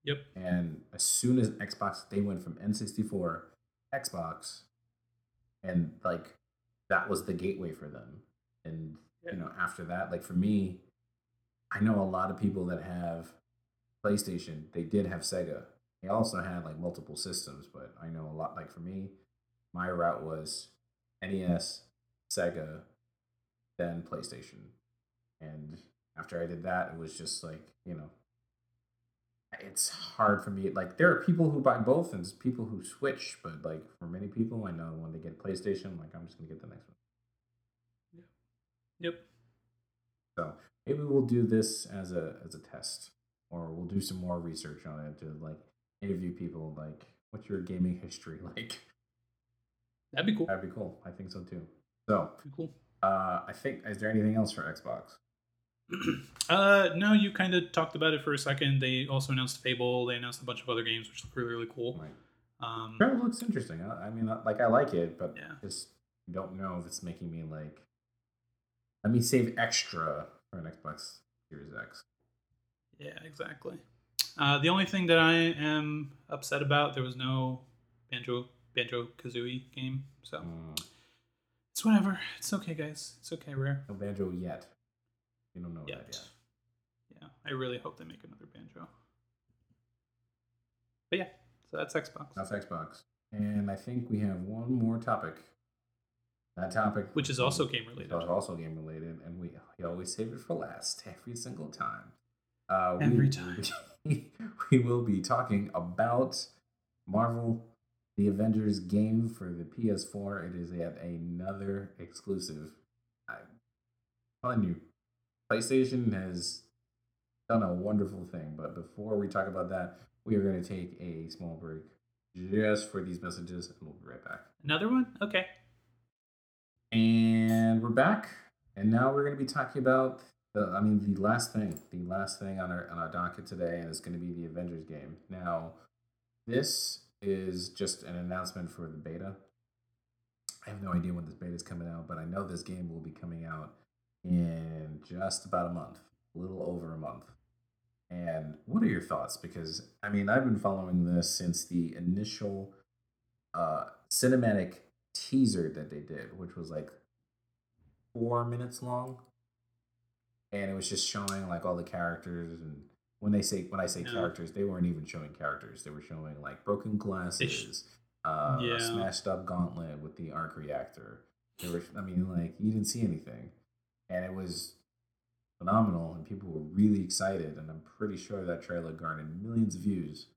Yep. And as soon as Xbox, they went from N64, Xbox, and like that was the gateway for them. And Yeah. you know, after that, like for me, I know a lot of people that have PlayStation. They did have Sega. They also had like multiple systems, but I know a lot. Like for me, my route was NES, Sega, then PlayStation. And after I did that, it was just like you know, it's hard for me. Like there are people who buy both, and people who switch. But like for many people, I know when they get PlayStation, like I'm just gonna get the next one. Yep. So maybe we'll do this as a as a test, or we'll do some more research on it to like interview people. Like, what's your gaming history like? That'd be cool. That'd be cool. I think so too. So, cool. uh, I think is there anything else for Xbox? uh, no, you kind of talked about it for a second. They also announced Fable. They announced a bunch of other games, which look really, really cool. Right. Um, Trevor looks interesting. I, I mean, uh, like I like it, but Yeah. just don't know if it's making me like. Let me save extra for an Xbox Series X. yeah, exactly. Uh, the only thing that I am upset about, there was no Banjo Banjo Kazooie game, so Mm, it's whatever. It's okay, guys. It's okay, Rare. no banjo yet. You don't know that Yet. yet. Yeah, I really hope they make another Banjo. But yeah, so that's Xbox. That's Xbox. And I think we have one more topic. That topic, Which is also game related. Which is also game related, and we, we always save it for last every single time. Uh, we- Every time. we will be talking about Marvel, the Avengers game for the PS4. It is yet another exclusive. I'm telling you, PlayStation has done a wonderful thing. But before we talk about that, we are going to take a small break just for these messages, and we'll be right back. Another one? Okay. And we're back, and now we're going to be talking about the. I mean, the last thing, the last thing on our on our docket today, and it's going to be the Avengers game. Now, this is just an announcement for the beta. I have no idea when this beta is coming out, but I know this game will be coming out in just about a month, a little over a month. And what are your thoughts? Because I mean, I've been following this since the initial uh, cinematic teaser that they did, which was like four minutes long, and it was just showing like all the characters and. When they say when I say Yeah. characters, they weren't even showing characters. They were showing like broken glasses, uh, Yeah. a smashed up gauntlet with the arc reactor. There were, I mean, like you didn't see anything, and it was phenomenal, and people were really excited. And I'm pretty sure that trailer garnered millions of views.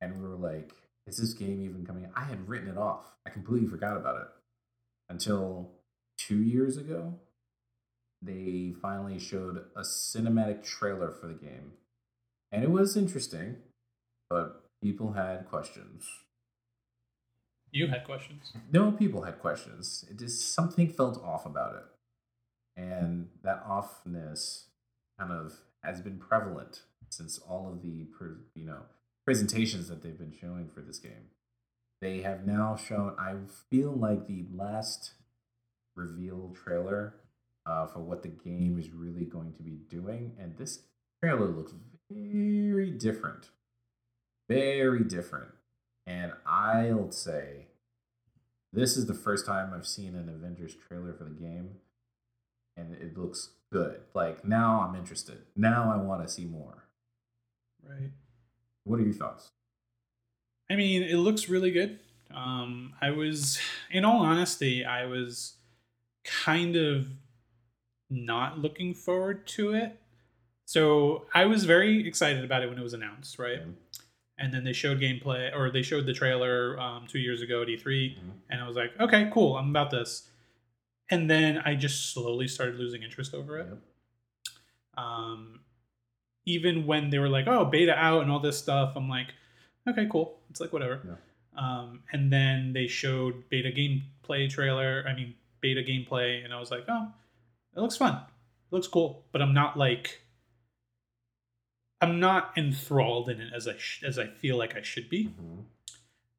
And we were like, "Is this game even coming?" I had written it off. I completely forgot about it until two years ago. They finally showed a cinematic trailer for the game, and it was interesting, but people had questions. You had questions. No people had questions. It just something felt off about it. And that offness kind of has been prevalent since all of the you know presentations that they've been showing for this game. They have now shown I feel like the last reveal trailer uh, for what the game is really going to be doing and this trailer looks very different. Very different. And I'll say this is the first time I've seen an Avengers trailer for the game, and it looks good. Like now I'm interested. Now I want to see more. Right. What are your thoughts? I mean, it looks really good. Um, I was, in all honesty, I was kind of not looking forward to it. So I was very excited about it when it was announced, right? And then they showed gameplay, or they showed the trailer um, two years ago at E3, and I was like, okay, cool, I'm about this. And then I just slowly started losing interest over it. Um, even when they were like, oh, beta out and all this stuff, I'm like, okay, cool. It's like whatever. Um, and then they showed beta gameplay trailer. I mean, beta gameplay, and I was like, oh, it looks fun. It looks cool. But I'm not like, I'm not enthralled in it as I sh- as I feel like I should be.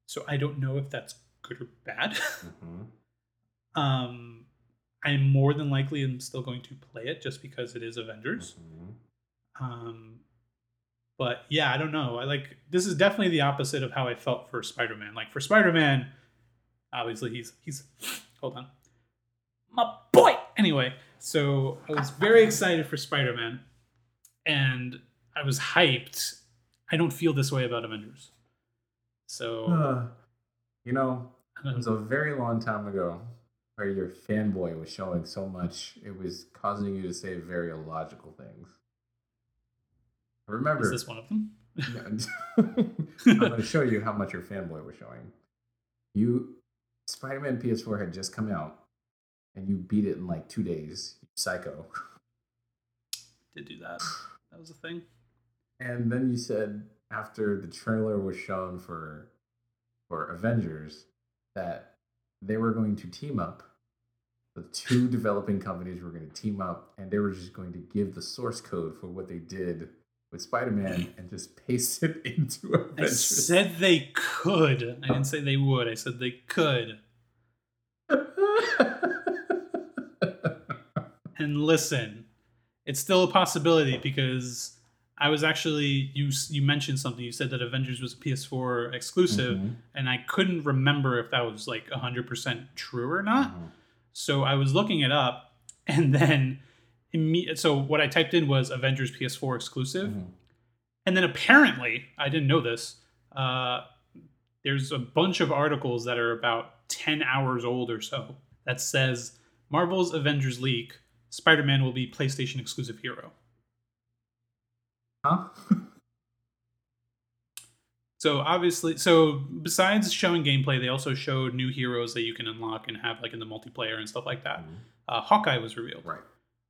So I don't know if that's good or bad. um, I'm more than likely am still going to play it just because it is Avengers. Um, but yeah, I don't know. I like this is definitely the opposite of how I felt for Spider-Man. Like for Spider-Man, obviously he's he's hold on. My boy. Anyway, so I was very excited for Spider-Man and I was hyped. I don't feel this way about Avengers. So Uh, you know, it was a very long time ago where your fanboy was showing so much, it was causing you to say very illogical things. I remember, is this one of them? I'm going to show you how much your fanboy was showing. You, Spider-Man PS4 had just come out, and you beat it in like two days. Psycho. Did do that. That was a thing. And then you said after the trailer was shown for for Avengers that they were going to team up. The two developing companies were going to team up and they were just going to give the source code for what they did with Spider-Man mm. and just paste it into Avengers. I said they could. I didn't say they would. I said they could. and listen, it's still a possibility because I was actually you you mentioned something. You said that Avengers was a PS4 exclusive, Mhm. and I couldn't remember if that was like 100% true or not. So I was looking it up, and then imme- so what I typed in was Avengers PS4 exclusive, and then apparently I didn't know this. Uh, there's a bunch of articles that are about 10 hours old or so that says Marvel's Avengers leak Spider-Man will be PlayStation exclusive hero. Huh? So obviously, so besides showing gameplay, they also showed new heroes that you can unlock and have like in the multiplayer and stuff like that. Uh, Hawkeye was revealed. Right.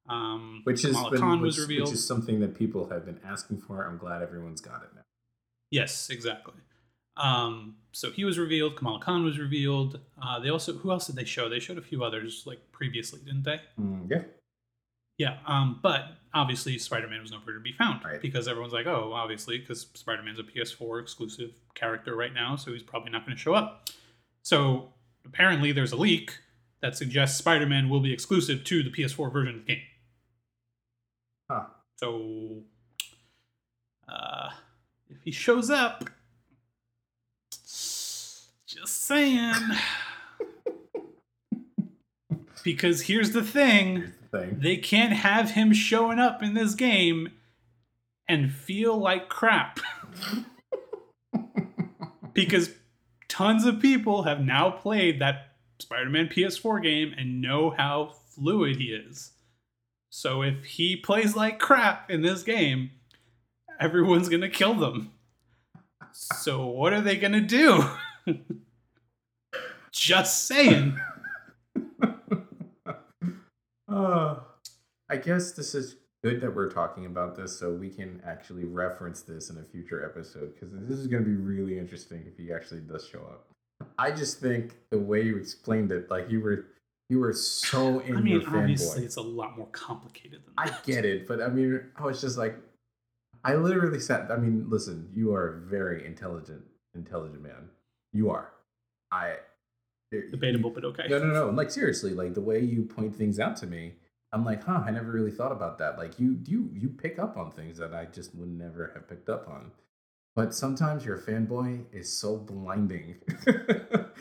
Um, which is Kamala been- Khan which, was revealed. which is something that people have been asking for. I'm glad everyone's got it now. Yes, exactly. Um, so he was revealed. Kamala Khan was revealed. Uh, they also who else did they show? They showed a few others like previously, didn't they? Mm, yeah. Yeah. Um, but obviously Spider-Man was nowhere to be found right. because everyone's like, oh, obviously, because Spider-Man's a PS4 exclusive character right now, so he's probably not going to show up. So apparently, there's a leak that suggests Spider-Man will be exclusive to the PS4 version of the game. Huh. So, uh, if he shows up, just saying. Because here's the thing thing. they can't have him showing up in this game and feel like crap. because tons of people have now played that Spider Man PS4 game and know how fluid he is. So if he plays like crap in this game, everyone's going to kill them. So what are they going to do? Just saying. Uh, I guess this is good that we're talking about this so we can actually reference this in a future episode because this is going to be really interesting if he actually does show up. I just think the way you explained it, like you were, you were so in I mean, your obviously, it's a lot more complicated than that. I get it, but I mean, I was just like, I literally sat. I mean, listen, you are a very intelligent, intelligent man. You are. I. Debatable, but okay. No, no, no. Like seriously, like the way you point things out to me, I'm like, huh? I never really thought about that. Like you, you, you pick up on things that I just would never have picked up on. But sometimes your fanboy is so blinding,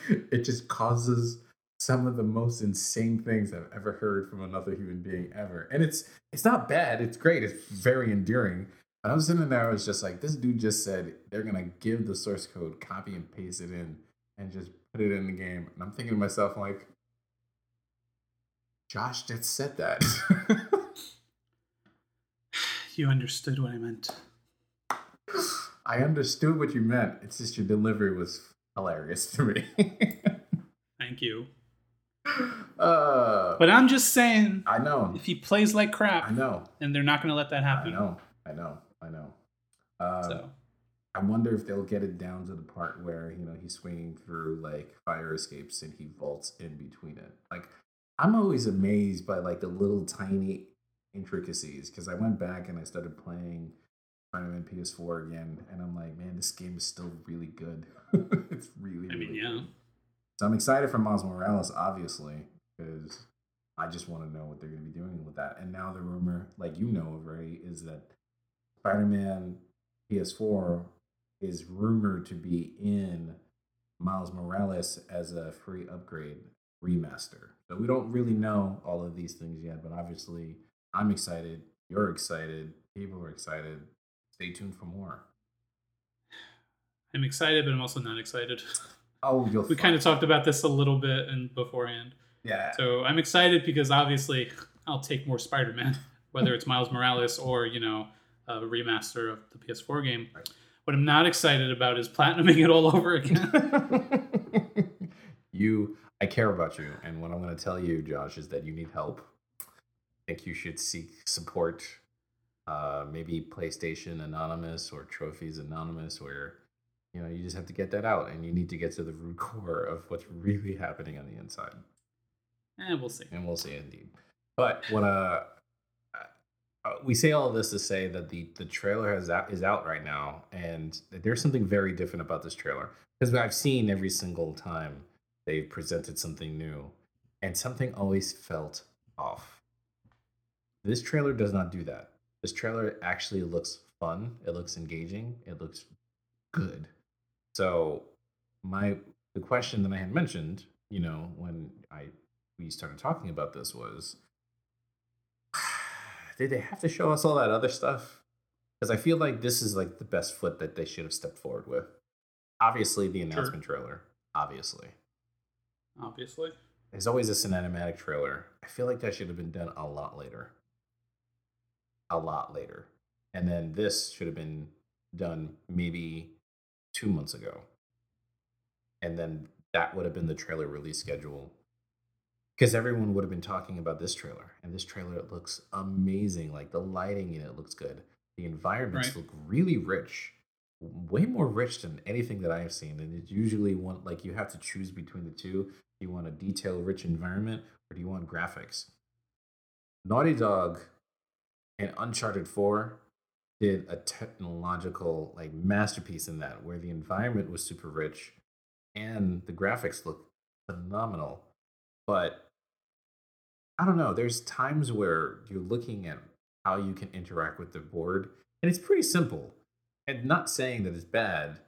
it just causes some of the most insane things I've ever heard from another human being ever. And it's it's not bad. It's great. It's very endearing. But I was sitting there, I was just like, this dude just said they're gonna give the source code, copy and paste it in, and just put it in the game. And I'm thinking to myself, like, Josh just said that. You understood what I meant. I understood what you meant. It's just your delivery was hilarious to me. Thank you. uh, But I'm just saying, I know. if he plays like crap, I know. and they're not going to let that happen. I know. I know. I know. Uh, So I wonder if they'll get it down to the part where you know he's swinging through like fire escapes and he vaults in between it. Like I'm always amazed by like the little tiny intricacies because I went back and I started playing Spider-Man PS4 again, and I'm like, man, this game is still really good. it's really, I mean, yeah. good. So I'm excited for Miles Morales, obviously, because I just want to know what they're going to be doing with that. And now the rumor, like you know already, is that Spider-Man PS4 is rumored to be in Miles Morales as a free upgrade remaster. So we don't really know all of these things yet, but obviously I'm excited. You're excited. People are excited. Stay tuned for more. I'm excited, but I'm also not excited. Oh, you'll we kind of talked about this a little bit and beforehand. Yeah. So I'm excited because obviously I'll take more Spider-Man, whether it's Miles Morales or you know a remaster of the PS4 game. What I'm not excited about is platinuming it all over again. you I care about you, and what I'm going to tell you, Josh, is that you need help. I think you should seek support. Uh, maybe PlayStation Anonymous or Trophies Anonymous, where you know you just have to get that out, and you need to get to the root core of what's really happening on the inside. and we'll see. And we'll see, indeed. But what uh, uh, Uh, we say all this to say that the the trailer has out, is out right now, and there's something very different about this trailer because I've seen every single time they've presented something new, and something always felt off. This trailer does not do that. This trailer actually looks fun. It looks engaging. It looks good. So my the question that I had mentioned, you know, when I we started talking about this was did they have to show us all that other stuff? Because I feel like this is like the best foot that they should have stepped forward with. Obviously, the announcement trailer. Obviously, Obviously, there's always a cinematic trailer. I feel like that should have been done a lot later. A lot later, and then this should have been done maybe two months ago, and then that would have been the trailer release schedule because everyone would have been talking about this trailer and this trailer looks amazing like the lighting in it looks good. The environments Right. look really rich way more rich than anything that i've seen and it's usually one like you have to choose between the two. Do you want a detail rich environment or do you want graphics? Naughty dog and uncharted 4 did a technological like masterpiece in that where the environment was super rich and the graphics look phenomenal but I don't know. There's times where you're looking at how you can interact with the board, and it's pretty simple. And not saying that it's bad.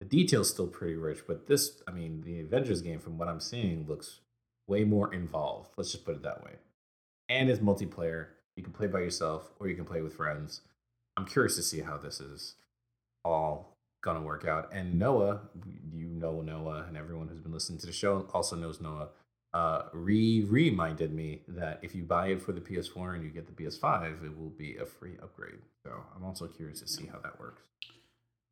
The detail's still pretty rich, but this, I mean, the Avengers game, from what I'm seeing, looks way more involved. Let's just put it that way. And it's multiplayer. You can play by yourself or you can play with friends. I'm curious to see how this is all gonna work out. And Noah, you know Noah, and everyone who's been listening to the show also knows Noah. Uh, re reminded me that if you buy it for the PS4 and you get the PS5, it will be a free upgrade. So I'm also curious to see how that works.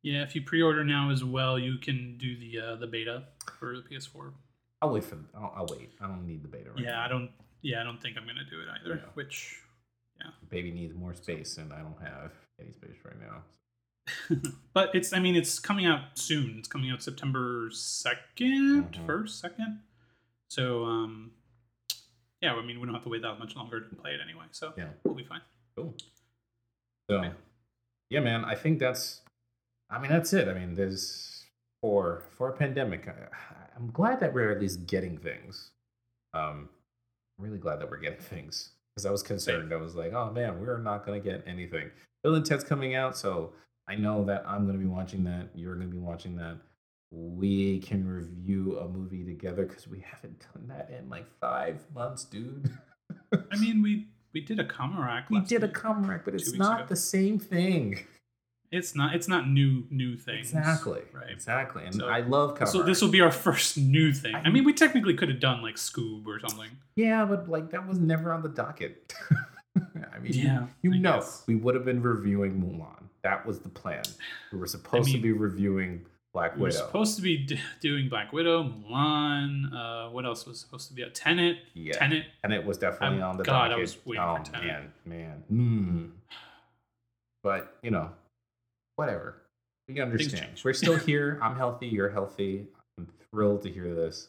Yeah, if you pre-order now as well, you can do the uh, the beta for the PS4. I'll wait for. I'll, I'll wait. I don't need the beta right now. yeah, now. I don't. Yeah, I don't think I'm gonna do it either. Yeah. Which, yeah, Baby needs more space, and I don't have any space right now. but it's. I mean, it's coming out soon. It's coming out September 2nd first, second. So, um, yeah. I mean, we don't have to wait that much longer to play it anyway. So Yeah. we'll be fine. Cool. So, yeah, man, I think that's. I mean, that's it. I mean, there's for for a pandemic. I, I'm glad that we're at least getting things. Um, I'm really glad that we're getting things because I was concerned. I was like, oh man, we're not gonna get anything. Bill and Ted's coming out, so I know that I'm gonna be watching that. You're gonna be watching that. We can review a movie together because we haven't done that in like five months, dude. I mean, we we did a Comarack. We did a week. Comarack, but it's not ago. the same thing. It's not. It's not new new things. Exactly. Right. Exactly. And So- I love Comarack. So this will be our first new thing. I, mean, we technically could have done like Scoob or something. Yeah, but like that was never on the docket. I mean, you- Yeah, you, I know, guess. we would have been reviewing Mulan. That was the plan. We were supposed to mean, be reviewing Black We were supposed to be d- doing Black Widow, Mulan. Uh, what else was supposed to be? A Tenet. yeah, Tenet. and it was definitely I'm- on the God, I docket. was waiting oh for Tenet. man, man. Mm. But you know, whatever. We understand. We're still here. I'm healthy. You're healthy. I'm thrilled to hear this.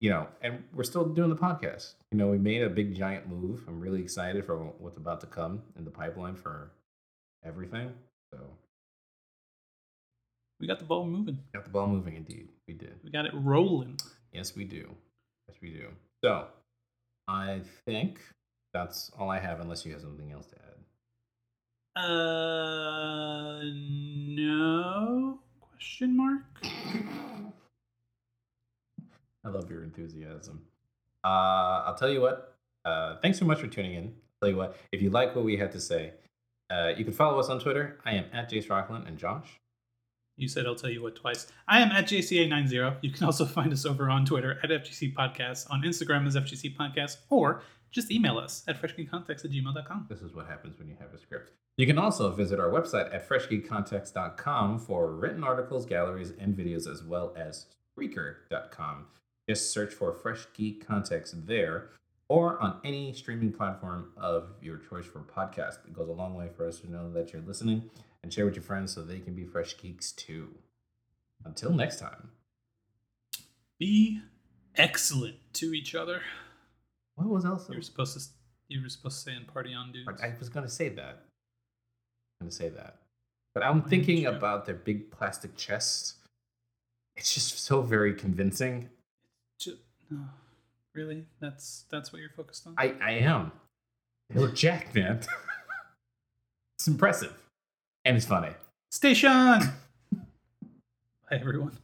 You know, and we're still doing the podcast. You know, we made a big giant move. I'm really excited for what's about to come in the pipeline for everything. So We got the ball moving. got the ball moving. Indeed, we did. We got it rolling. Yes, we do. Yes, we do. So I think that's all I have, unless you have something else to add. Uh, no question mark. I love your enthusiasm. Uh, I'll tell you what. Uh, thanks so much for tuning in. I'll tell you what, if you like what we had to say, uh, you can follow us on Twitter. I am at Jace Rockland and Josh. You said I'll tell you what twice. I am at JCA90. You can also find us over on Twitter at FGC Podcast, on Instagram as FGC Podcast, or just email us at freshgeekcontext at gmail.com. This is what happens when you have a script. You can also visit our website at freshgeekcontext.com for written articles, galleries, and videos, as well as Spreaker.com. Just search for Fresh Geek Context there or on any streaming platform of your choice for podcast. It goes a long way for us to know that you're listening and share with your friends so they can be fresh geeks too. Until next time. Be excellent to each other. What was else? You were supposed to. You were supposed to say and party on, dudes. I was going to say that. I'm going to say that. But I'm thinking about their big plastic chests. It's just so very convincing. Ju- no, really? That's that's what you're focused on. I, I am. Look jacked, man. it's impressive. And it's funny. Station. Hi everyone.